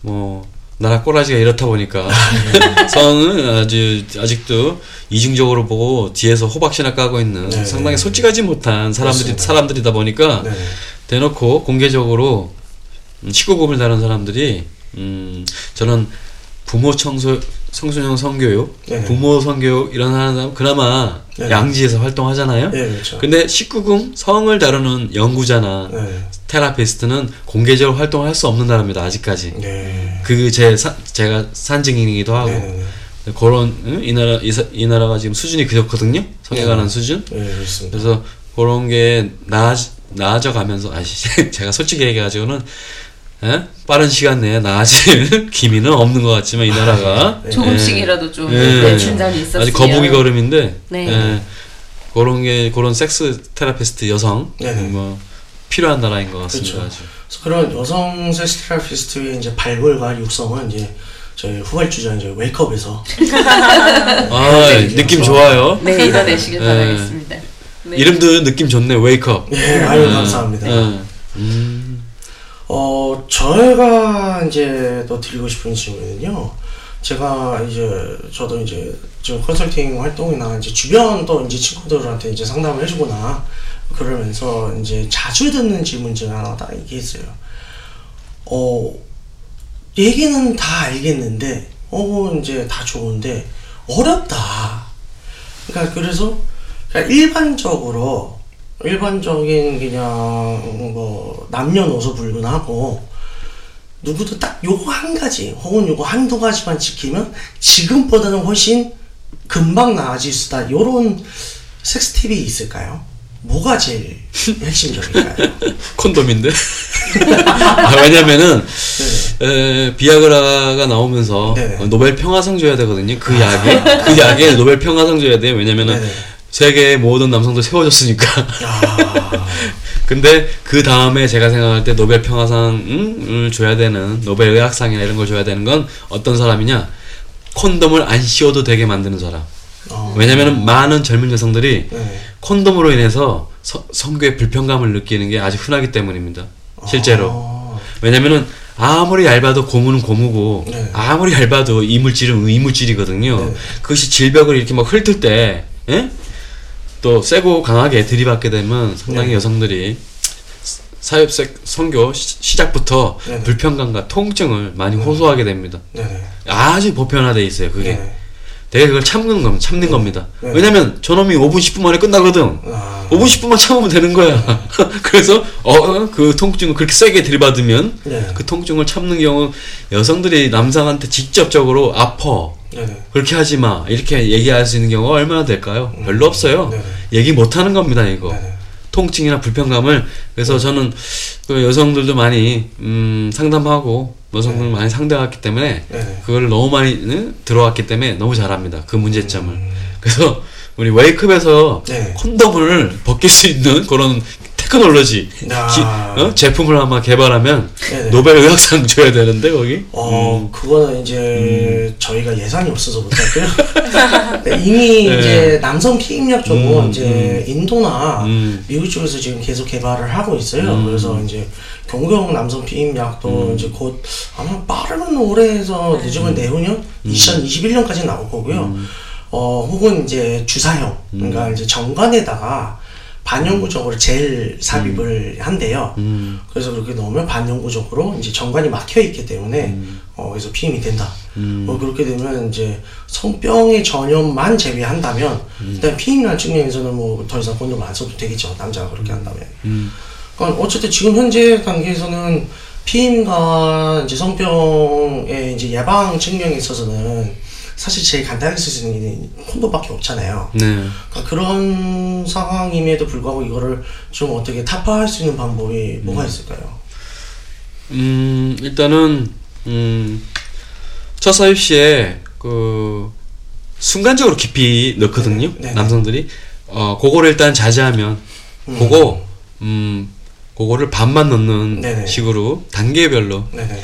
뭐 나라 꼬라지가 이렇다 보니까 성은 아주 아직도 이중적으로 보고 뒤에서 호박씨나 까고 있는 네. 상당히 솔직하지 못한 사람들이 그렇습니다. 사람들이다 보니까 네. 대놓고 공개적으로 음, 19금을 다룬 사람들이 음 저는 부모 청소 청소년 성교육 네네. 부모 성교육 이런 하는 사람 그나마 네네. 양지에서 활동하잖아요. 네, 그렇죠. 근데 19금 성을 다루는 연구자나 네. 테라피스트는 공개적으로 활동할 수 없는 사람입니다. 아직까지. 네. 그제 제가 산 증인이기도 하고. 그런 응? 이 나라 이, 사- 이 나라가 지금 수준이 그렇거든요. 성에 네. 관한 수준. 네, 그렇습니다. 그래서 그런 게 나아 나아져 가면서 아시 제가 솔직히 얘기해 가지고는 에? 빠른 시간 내에 나아질 기미는 없는 것 같지만 이 나라가 네. 조금씩이라도 좀 예. 네, 진단이 있었으면 아직 거북이 걸음인데 네. 예. 그런 게 그런 섹스 테라피스트 여성 네네. 뭐 필요한 나라인 것 같습니다. 그렇죠. 그런 여성 섹스 테라피스트의 이제 발굴과 육성은 이제 저희 후발주자 이제 웨이크업에서 아 느낌 좋아요. 네 이뤄내시길 네. 바라겠습니다. 네. 이름도 느낌 좋네. 웨이크업. 예, 아유 감사합니다. 예. 음. 어, 저희가 이제 또 드리고 싶은 질문은요. 제가 이제 저도 이제 지금 컨설팅 활동이나 이제 주변 또 이제 친구들한테 이제 상담을 해주거나 그러면서 이제 자주 듣는 질문 중 하나가 이게 있어요. 어, 얘기는 다 알겠는데, 어, 이제 다 좋은데, 어렵다. 그러니까 그래서 그러니까 일반적으로 일반적인 그냥 뭐 남녀노소 불문하고 누구도 딱 요거 한 가지 혹은 요거 한두 가지만 지키면 지금보다는 훨씬 금방 나아질 수 있다 요런 섹스 팁이 있을까요? 뭐가 제일 핵심적일까요? 콘돔인데. 아, 왜냐면은 네. 에, 비아그라가 나오면서 네네. 어, 노벨 평화상 줘야 되거든요. 그 약에 그 약에 노벨 평화상 줘야 돼요. 왜냐면은 네네. 세계의 모든 남성도 세워졌으니까. 아, 근데 그 다음에 제가 생각할 때 노벨 평화상을 줘야 되는 노벨 의학상이나 이런 걸 줘야 되는 건 어떤 사람이냐? 콘돔을 안 씌워도 되게 만드는 사람. 어, 왜냐면은 많은 젊은 여성들이 네. 콘돔으로 인해서 서- 성교에 불편감을 느끼는 게 아주 흔하기 때문입니다. 실제로. 아, 왜냐면은 아무리 얇아도 고무는 고무고 네. 아무리 얇아도 이물질은 이물질이거든요. 네. 그것이 질벽을 이렇게 막 훑을 때, 예? 또 세고 강하게 들이받게 되면 상당히 네. 여성들이 사회색 성교 시- 시작부터 네. 불편감과 통증을 많이 호소하게 됩니다. 네네. 아주 보편화돼 있어요. 그게 네. 되게 그걸 참는 겁니다. 참는 겁니다. 네. 왜냐면 저놈이 5분 10분 만에 끝나거든. 아, 5분 10분만 참으면 되는 거야. 그래서 어 그 통증을 그렇게 세게 들이받으면 네. 그 통증을 참는 경우 여성들이 남성한테 직접적으로 아퍼 네네. 그렇게 하지 마 이렇게 얘기할 수 있는 경우가 얼마나 될까요? 별로 없어요. 네네. 얘기 못 하는 겁니다 이거. 네네. 통증이나 불편감을 그래서 저는 그 여성들도 많이 음, 상담하고 여성들 을 많이 상대했기 때문에 네네. 그걸 너무 많이 응? 들어왔기 때문에 너무 잘합니다 그 문제점을 음. 그래서 우리 웨이크업에서 네. 콘돔을 벗길 수 있는 그런 테크놀로지 야. 기- 어? 제품을 아마 개발하면 네네. 노벨 의학상 줘야 되는데 거기 어, 음. 그거는 이제 저희가 예산이 없어서 못했고요. 네, 이미 네. 이제 남성 피임약 쪽은 음, 이제 인도나 음. 미국 쪽에서 지금 계속 개발을 하고 있어요. 음. 그래서 이제 경구용 남성 피임약도 이제 곧 아마 빠르면 올해에서 늦으면 내후년 2021년까지 나올 거고요. 어, 혹은 이제 주사형, 그러니까 이제 정관에다가 반영구적으로 젤 삽입을 한대요. 음. 그래서 그렇게 넣으면 반영구적으로 이제 정관이 막혀 있기 때문에 어 그래서 피임이 된다. 음. 어 그렇게 되면 이제 성병의 전염만 제외한다면 일단 피임이라는 측면에서는 뭐 더 이상 콘돔 안 써도 되겠죠. 남자가 그렇게 한다면. 음. 그러니까 어쨌든 지금 현재 단계에서는 피임과 이제 성병의 이제 예방 측면에 있어서는 사실 제일 간단하게 쓸 수 있는 게 콘돔밖에 없잖아요. 네. 그러니까 그런 상황임에도 불구하고 이거를 좀 어떻게 타파할 수 있는 방법이 뭐가 있을까요? 음, 일단은, 음, 첫 사입 시에, 그, 순간적으로 깊이 넣거든요. 네, 네. 남성들이. 어, 그거를 일단 자제하면, 그거, 음, 그거를 반만 넣는 네네. 식으로 단계별로. 네네.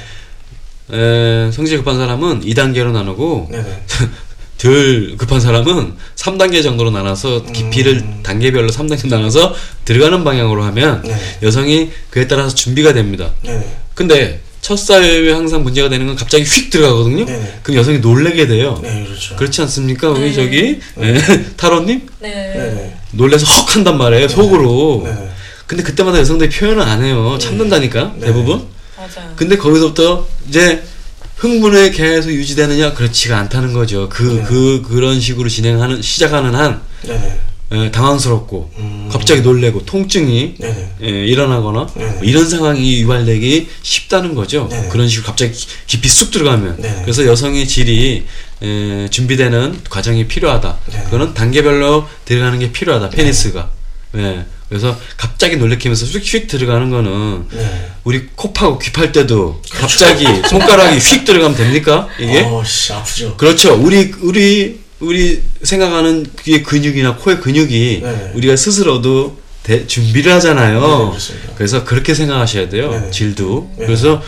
에, 성질 급한 사람은 2단계로 나누고, 네네. 덜 급한 사람은 3단계 정도로 나눠서 깊이를 단계별로 3단계 나눠서 들어가는 방향으로 하면 네. 여성이 그에 따라서 준비가 됩니다. 네네. 근데 첫 사유에 항상 문제가 되는 건 갑자기 휙 들어가거든요. 네네. 그럼 여성이 놀래게 돼요. 네, 그렇죠. 그렇지 않습니까? 우리 저기 네. 타로님 네. 놀래서 헉 한단 말이에요 속으로. 근데 그때마다 여성들이 표현을 안 해요. 참는다니까 네. 대부분. 맞아요. 근데 거기서부터 이제 흥분에 계속 유지되느냐 그렇지가 않다는 거죠. 그 네. 그 그런 식으로 진행하는 시작하는 한 네네. 에, 당황스럽고 음. 갑자기 놀래고 통증이. 에, 일어나거나 네. 뭐 이런 상황이 유발되기 쉽다는 거죠. 네. 그런 식으로 갑자기 기- 깊이 쑥 들어가면 네. 그래서 여성의 질이 에, 준비되는 과정이 필요하다. 네. 그거는 단계별로 들어가는 게 필요하다. 페니스가. 예. 그래서 갑자기 놀래키면서 휙휙 들어가는 거는 네. 우리 코 파고 귀팔 때도 갑자기 손가락이 휙 들어가면 됩니까? 이게? 어, 씨, 아프죠. 그렇죠. 우리 우리 우리 생각하는 귀의 근육이나 코의 근육이 네. 우리가 스스로도 대- 준비를 하잖아요. 네. 그래서 그렇게 생각하셔야 돼요. 네. 질도. 네. 그래서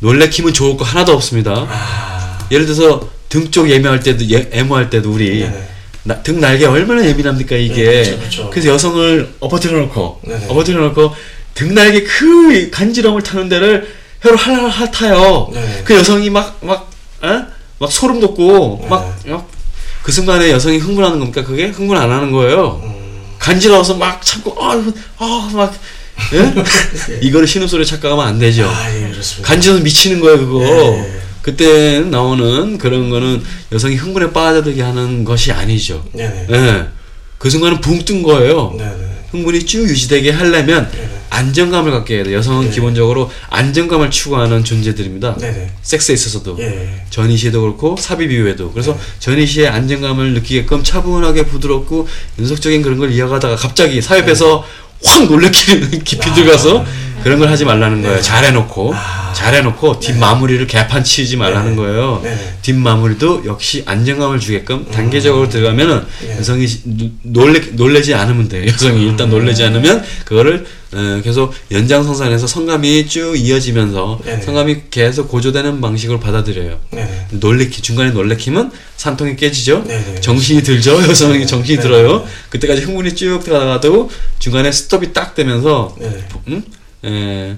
놀래키면 좋을 거 하나도 없습니다. 아. 예를 들어서 등 쪽 예매할 때도 예, 애모할 때도 우리 네네. 나- 등 날개 얼마나 예민합니까 이게. 네, 그렇죠, 그렇죠. 래서 여성을 엎어뜨려 놓고 네네. 엎어뜨려 놓고 등 날개 그 간지럼을 타는 데를 혀로 할랄 핥아요. 네네. 그 여성이 막막 어? 막 소름 돋고 막그 순간에 여성이 흥분하는 겁니까? 그게 흥분 안 하는 거예요. 음. 간지러워서 막 참고 아아막 예? 이거를 신음소리 착각하면 안 되죠. 아, 예. 간지러서 미치는 거예요, 그거. 네. 그때 나오는 그런 거는 여성이 흥분에 빠져들게 하는 것이 아니죠. 네네. 예. 그 순간은 붕 뜬 거예요. 네네. 흥분이 쭉 유지되게 하려면 네네. 안정감을 갖게 해야 돼요. 여성은 네. 기본적으로 안정감을 추구하는 존재들입니다. 네네. 섹스에 있어서도. 예. 전이 시에도 그렇고 삽입 이후에도 그래서 네. 전이 시에 안정감을 느끼게끔 차분하게 부드럽고 연속적인 그런 걸 이어가다가 갑자기 삽입해서 확 놀래키는 깊이 아. 들어가서 그런 걸 하지 말라는 거예요. 네. 잘해놓고 아. 잘 해놓고 뒷 마무리를 개판 치지 말라는 네. 거예요. 네. 뒷 마무리도 역시 안정감을 주게끔 단계적으로 들어가면은 네. 여성이 노- 놀래 놀래지 않으면 돼요. 여성이 일단 놀래지 않으면 그거를 어, 계속 연장선상에서 성감이 쭉 이어지면서 네네. 성감이 계속 고조되는 방식으로 받아들여요. 네네. 놀래키 중간에 놀래키면 산통이 깨지죠. 네네. 정신이 들죠. 여성이 정신이 네. 들어요. 그때까지 흥분이 쭉 들어가도 중간에 스톱이 딱 되면서. 음? 에,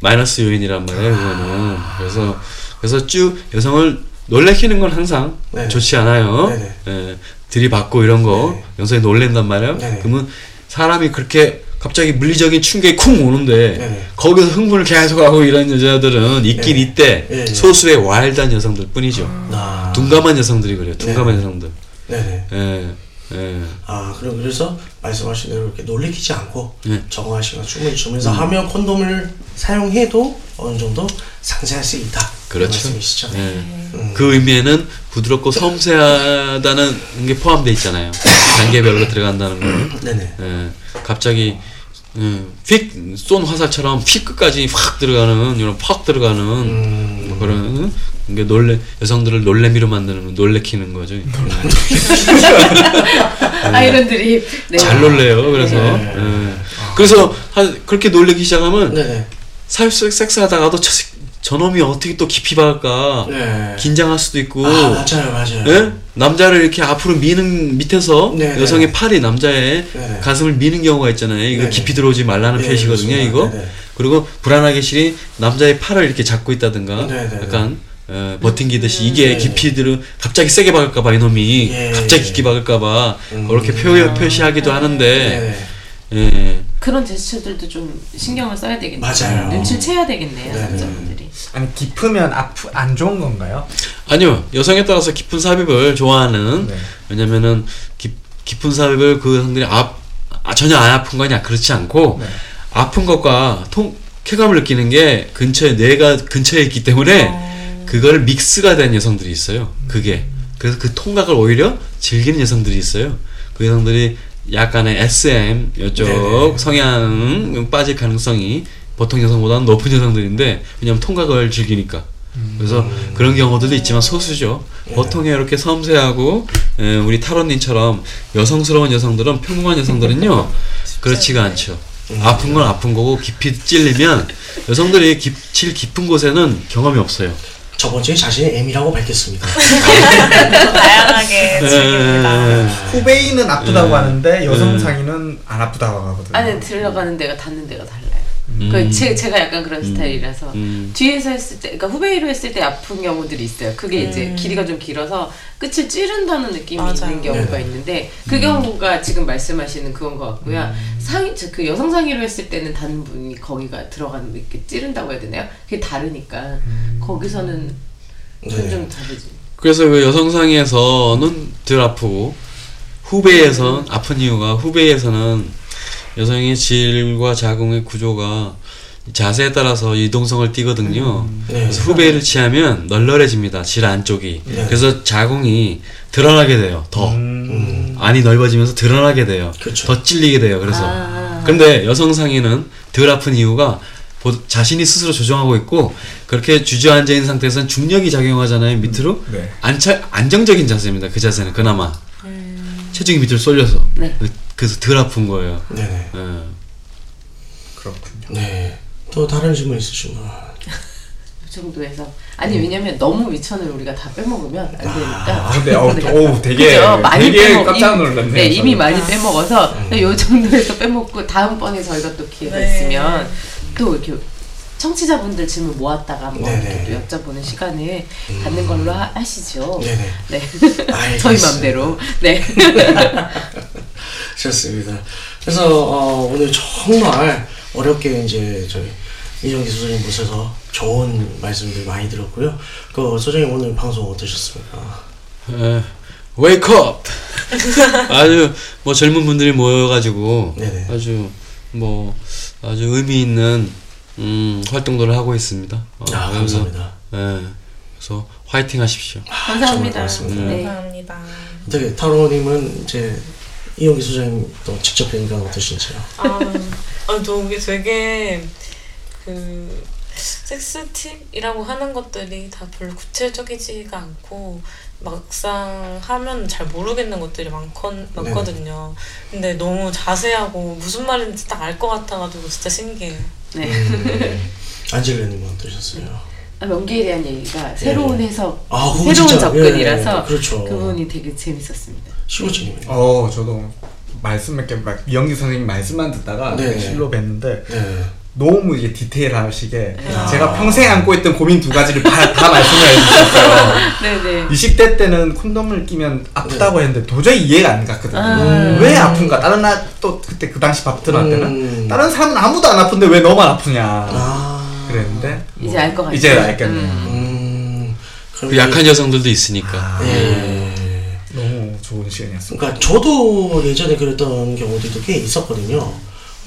마이너스 요인이란 말이에요. 그거는 그래서 그래서 쭉 여성을 놀래키는 건 항상 네네. 좋지 않아요. 네네. 에, 들이받고 이런 거 네네. 여성이 놀랜단 말이에요. 그러면 사람이 그렇게 갑자기 물리적인 충격이 쿵 오는데. 거기서 흥분을 계속하고 이런 여자들은 있긴 네. 있대 네. 소수의 와일드한 여성들 뿐이죠 아. 둔감한 여성들이 그래요 둔감한 네. 여성들 네 네. 예, 예. 아, 그럼 그래서 말씀하신 대로 이렇게 놀래키지 않고 네. 적응할 시간 충분히 주면서 하면 콘돔을 사용해도 어느 정도 상쇄할 수 있다. 그렇죠. 그 말씀이시죠. 예. 음. 그 의미에는 부드럽고 섬세하다는 게 포함되어 있잖아요 단계별로 들어간다는 거는 네네. 예. 갑자기 음, 휙쏜 화살처럼 휙 끝까지 확 들어가는 이런 팍 들어가는 음. 뭐 게 놀래 여성들을 놀래미로 만드는 놀래키는 거죠. 아이런 드립. 네. 잘 놀래요. 그래서 네. 예. 그래서 한 그렇게 놀래기 시작하면 네네. 사회적 섹스하다가도 저, 저놈이 어떻게 또 깊이 박을까 네. 긴장할 수도 있고 아, 맞아요, 맞아요. 예? 남자를 이렇게 앞으로 미는 밑에서 네, 네. 여성의 팔이 남자의 네. 가슴을 미는 경우가 있잖아요. 이거 네, 깊이 네. 들어오지 말라는 네, 표시거든요. 이거 네, 네. 그리고 불안하게 실이 남자의 팔을 이렇게 잡고 있다든가 네, 네, 네. 약간 어, 버팅기듯이 이게 네. 깊이 들어 갑자기 세게 박을까봐 이놈이 예. 갑자기 깊게 박을까봐 음. 그렇게 표, 표시하기도 하는데 네네. 예. 그런 제스처들도 좀 신경을 써야 되겠네요. 맞아요. 눈치를 채야 되겠네요, 네. 남자분들이. 아니 깊으면 아프 안 좋은 건가요? 아니요 여성에 따라서 깊은 삽입을 좋아하는 네. 왜냐면은 깊, 깊은 삽입을 그 여성들이 아, 아, 전혀 안 아픈 거냐 그렇지 않고 네. 아픈 것과 통 쾌감을 느끼는 게 근처에 뇌가 근처에 있기 때문에 그걸 믹스가 된 여성들이 있어요 그게 그래서 그 통각을 오히려 즐기는 여성들이 있어요 그 여성들이 약간의 SM 이쪽 네네. 성향 빠질 가능성이 보통 여성보다는 높은 여성들인데 왜냐면 통각을 즐기니까 그래서 그런 경우들도 있지만 소수죠. 보통에 이렇게 섬세하고 에, 우리 타로님처럼 여성스러운 여성들은 평범한 여성들은요 그렇지가 않죠. 아픈 건 아픈 거고 깊이 찔리면 여성들이 깊, 질 깊은 곳에는 경험이 없어요. 저번 주에 자신의 M이라고 밝혔습니다. 다양하게 즐깁니다. 후베이는 아프다고 하는데 여성 상의는 안 아프다고 하거든요. 안에 들어가는 데가 닿는 데가 달라요. 그 제, 제가 약간 그런 스타일이라서 음. 뒤에서 했을 때, 그러니까 후베이로 했을 때 아픈 경우들이 있어요. 그게 이제 길이가 좀 길어서 끝을 찌른다는 느낌이 맞아요. 있는 경우가 네네. 있는데 그 경우가 지금 말씀하시는 그건 것 같고요. 상의 저그 여성 상의로 했을 때는 다른 분이 거기가 들어가는 이렇게 찌른다고 해야 되나요? 그게 다르니까 거기서는 네. 점점 다르지. 그래서 그 여성 상의에서는 덜 아프고 후배에선 아픈 이유가 후배에서는 여성의 질과 자궁의 구조가 자세에 따라서 이동성을 띠거든요. 네. 그래서 후배를 취하면 널널해집니다. 질 안쪽이. 네. 그래서 자궁이 드러나게 돼요. 더 음. 안이 넓어지면서 드러나게 돼요. 그렇죠. 더 찔리게 돼요. 그래서 아. 근데 여성 상의는 덜 아픈 이유가 보- 자신이 스스로 조정하고 있고 그렇게 주저앉아 있는 상태에서는 중력이 작용하잖아요 밑으로 네. 안차, 안정적인 자세입니다 그 자세는 그나마 체중이 밑으로 쏠려서 네. 그래서 덜 아픈 거예요 네네. 예. 그렇군요. 네. 또 다른 질문 있으신가요? 그 정도에서 아니 왜냐면 너무 위천을 우리가 다 빼먹으면 안 되니까. 아, 근데 우리가- 어우, 되게 그죠? 많이 되게 빼먹- 깜짝 놀랐네요. 네, 이미. 많이 빼먹어서 요 정도에서 빼먹고 다음번에 저희가 또 기회가 네. 있으면 또 이렇게 청취자분들 질문 모았다가 한번 네네. 또 여쭤보는 시간을 갖는 걸로 하, 하시죠. 네네. 네. 저희 맘대로. 네. 좋습니다. 그래서 어, 오늘 정말 어렵게 이제 저희 이정기 소장님 모셔서 좋은 말씀들 많이 들었고요. 그 소장님 오늘 방송 어떠셨습니까? 예. 웨이크업 아주 뭐 젊은 분들이 모여가지고 네네. 아주 뭐 아주 의미 있는 음, 활동들을 하고 있습니다 어, 아 그래서, 감사합니다. 예. 그래서 화이팅 하십시오 감사합니다. 고맙습니다. 네. 감사합니다. 어떻게 타로님은 이제 이용기 소장님 또 직접 뵈니까 어떠신지요? 아, 아, 저 이게 되게 그 섹스 팁이라고 하는 것들이 다 별로 구체적이지가 않고 막상 하면 잘 모르겠는 것들이 많건, 많거든요. 근데 너무 자세하고 무슨 말인지 딱 알 것 같아가지고 진짜 신기해요. 네. 음, 안젤라님은 어떠셨어요? 아, 명기에 대한 얘기가 새로운 해석, 아, 새로운 진짜, 접근이라서 예, 그렇죠. 부분이 되게 재밌었습니다. 시고치님은? 어, 저도 말씀 이렇게 막 이영기 선생님 말씀만 듣다가 네. 실로 뵀는데 네. 너무 이게 디테일하시게 아. 제가 평생 안고 있던 고민 두 가지를 다, 다 말씀을 해주셨어요. 네네. 20대 때는 콘돔을 끼면 아프다고 했는데 도저히 이해가 안 갔거든요. 아. 왜 아픈가? 다른 나 또 그때 그 당시 바프트한테는 음. 다른 사람은 아무도 안 아픈데 왜 너만 아프냐 아. 그랬는데 이제 알 것 같아요. 이제 알겠네요. 음. 음. 그 약한 여성들도 있으니까 아, 예. 너무 좋은 시간이었습니다. 그러니까 저도 예전에 그랬던 경우들도 꽤 있었거든요.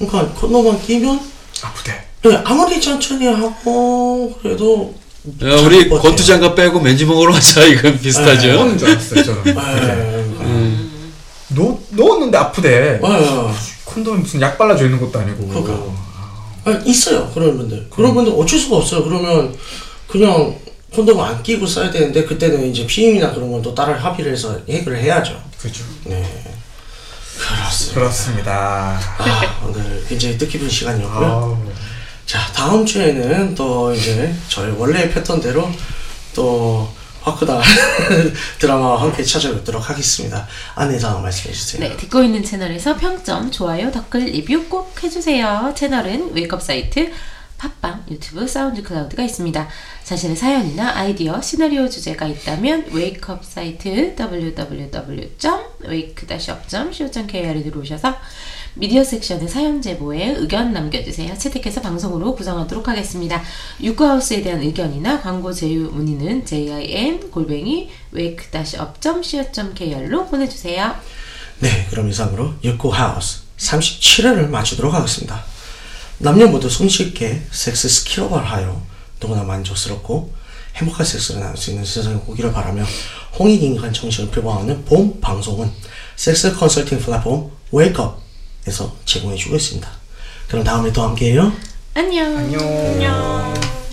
그러니까 콘돔만 끼면 아프대. 예, 아무리 천천히 하고 그래도 야, 우리 잘 버텨요. 권투 장갑 빼고 맨주 먹으러 가자 이건 비슷하죠 넣는 줄 알았어요 저는. 예. 넣, 넣었는데 아프대. 예. 콘돔이 무슨 약 발라져 있는 것도 아니고. 그러니까. 아, 있어요 그런 분들. 그런 분들 어쩔 수가 없어요. 그러면 그냥 콘돔 안 끼고 써야 되는데 그때는 이제 피임이나 그런 건 또 따로 합의를 해서 해결을 해야죠. 그렇죠. 네. 그렇습니다. 그렇습니다. 아, 오늘 굉장히 뜻깊은 시간이었고요. 아우. 자 다음 주에는 또 이제 저희 원래 패턴대로 또 화크다 드라마와 함께 찾아뵙도록 하겠습니다. 안내 사항 말씀해 주세요. 네, 듣고 있는 채널에서 평점, 좋아요, 댓글, 리뷰 꼭 해주세요. 채널은 웨이크업 사이트, 팟빵, 유튜브, 사운드 클라우드가 있습니다. 자신의 사연이나 아이디어, 시나리오 주제가 있다면 웨이크업 사이트 www.wake-up.co.kr에 들어오셔서 미디어 섹션의 사연 제보에 의견 남겨주세요. 채택해서 방송으로 구성하도록 하겠습니다. 유쿠하우스에 대한 의견이나 광고 제휴 문의는 jin 골뱅이 wake-up.co.kr로 보내주세요. 네, 그럼 이상으로 육구 하우스 37회를 마치도록 하겠습니다. 남녀 모두 손쉽게 섹스 skill up을 하여 누구나 만족스럽고 행복한 섹스를 나눌 수 있는 세상이 오기를 바라며 홍익인간 정신을 표방하는 본 방송은 섹스 컨설팅 플랫폼 웨이크업에서 제공해주고 있습니다. 그럼 다음에 또 함께해요. 안녕. 안녕. 안녕.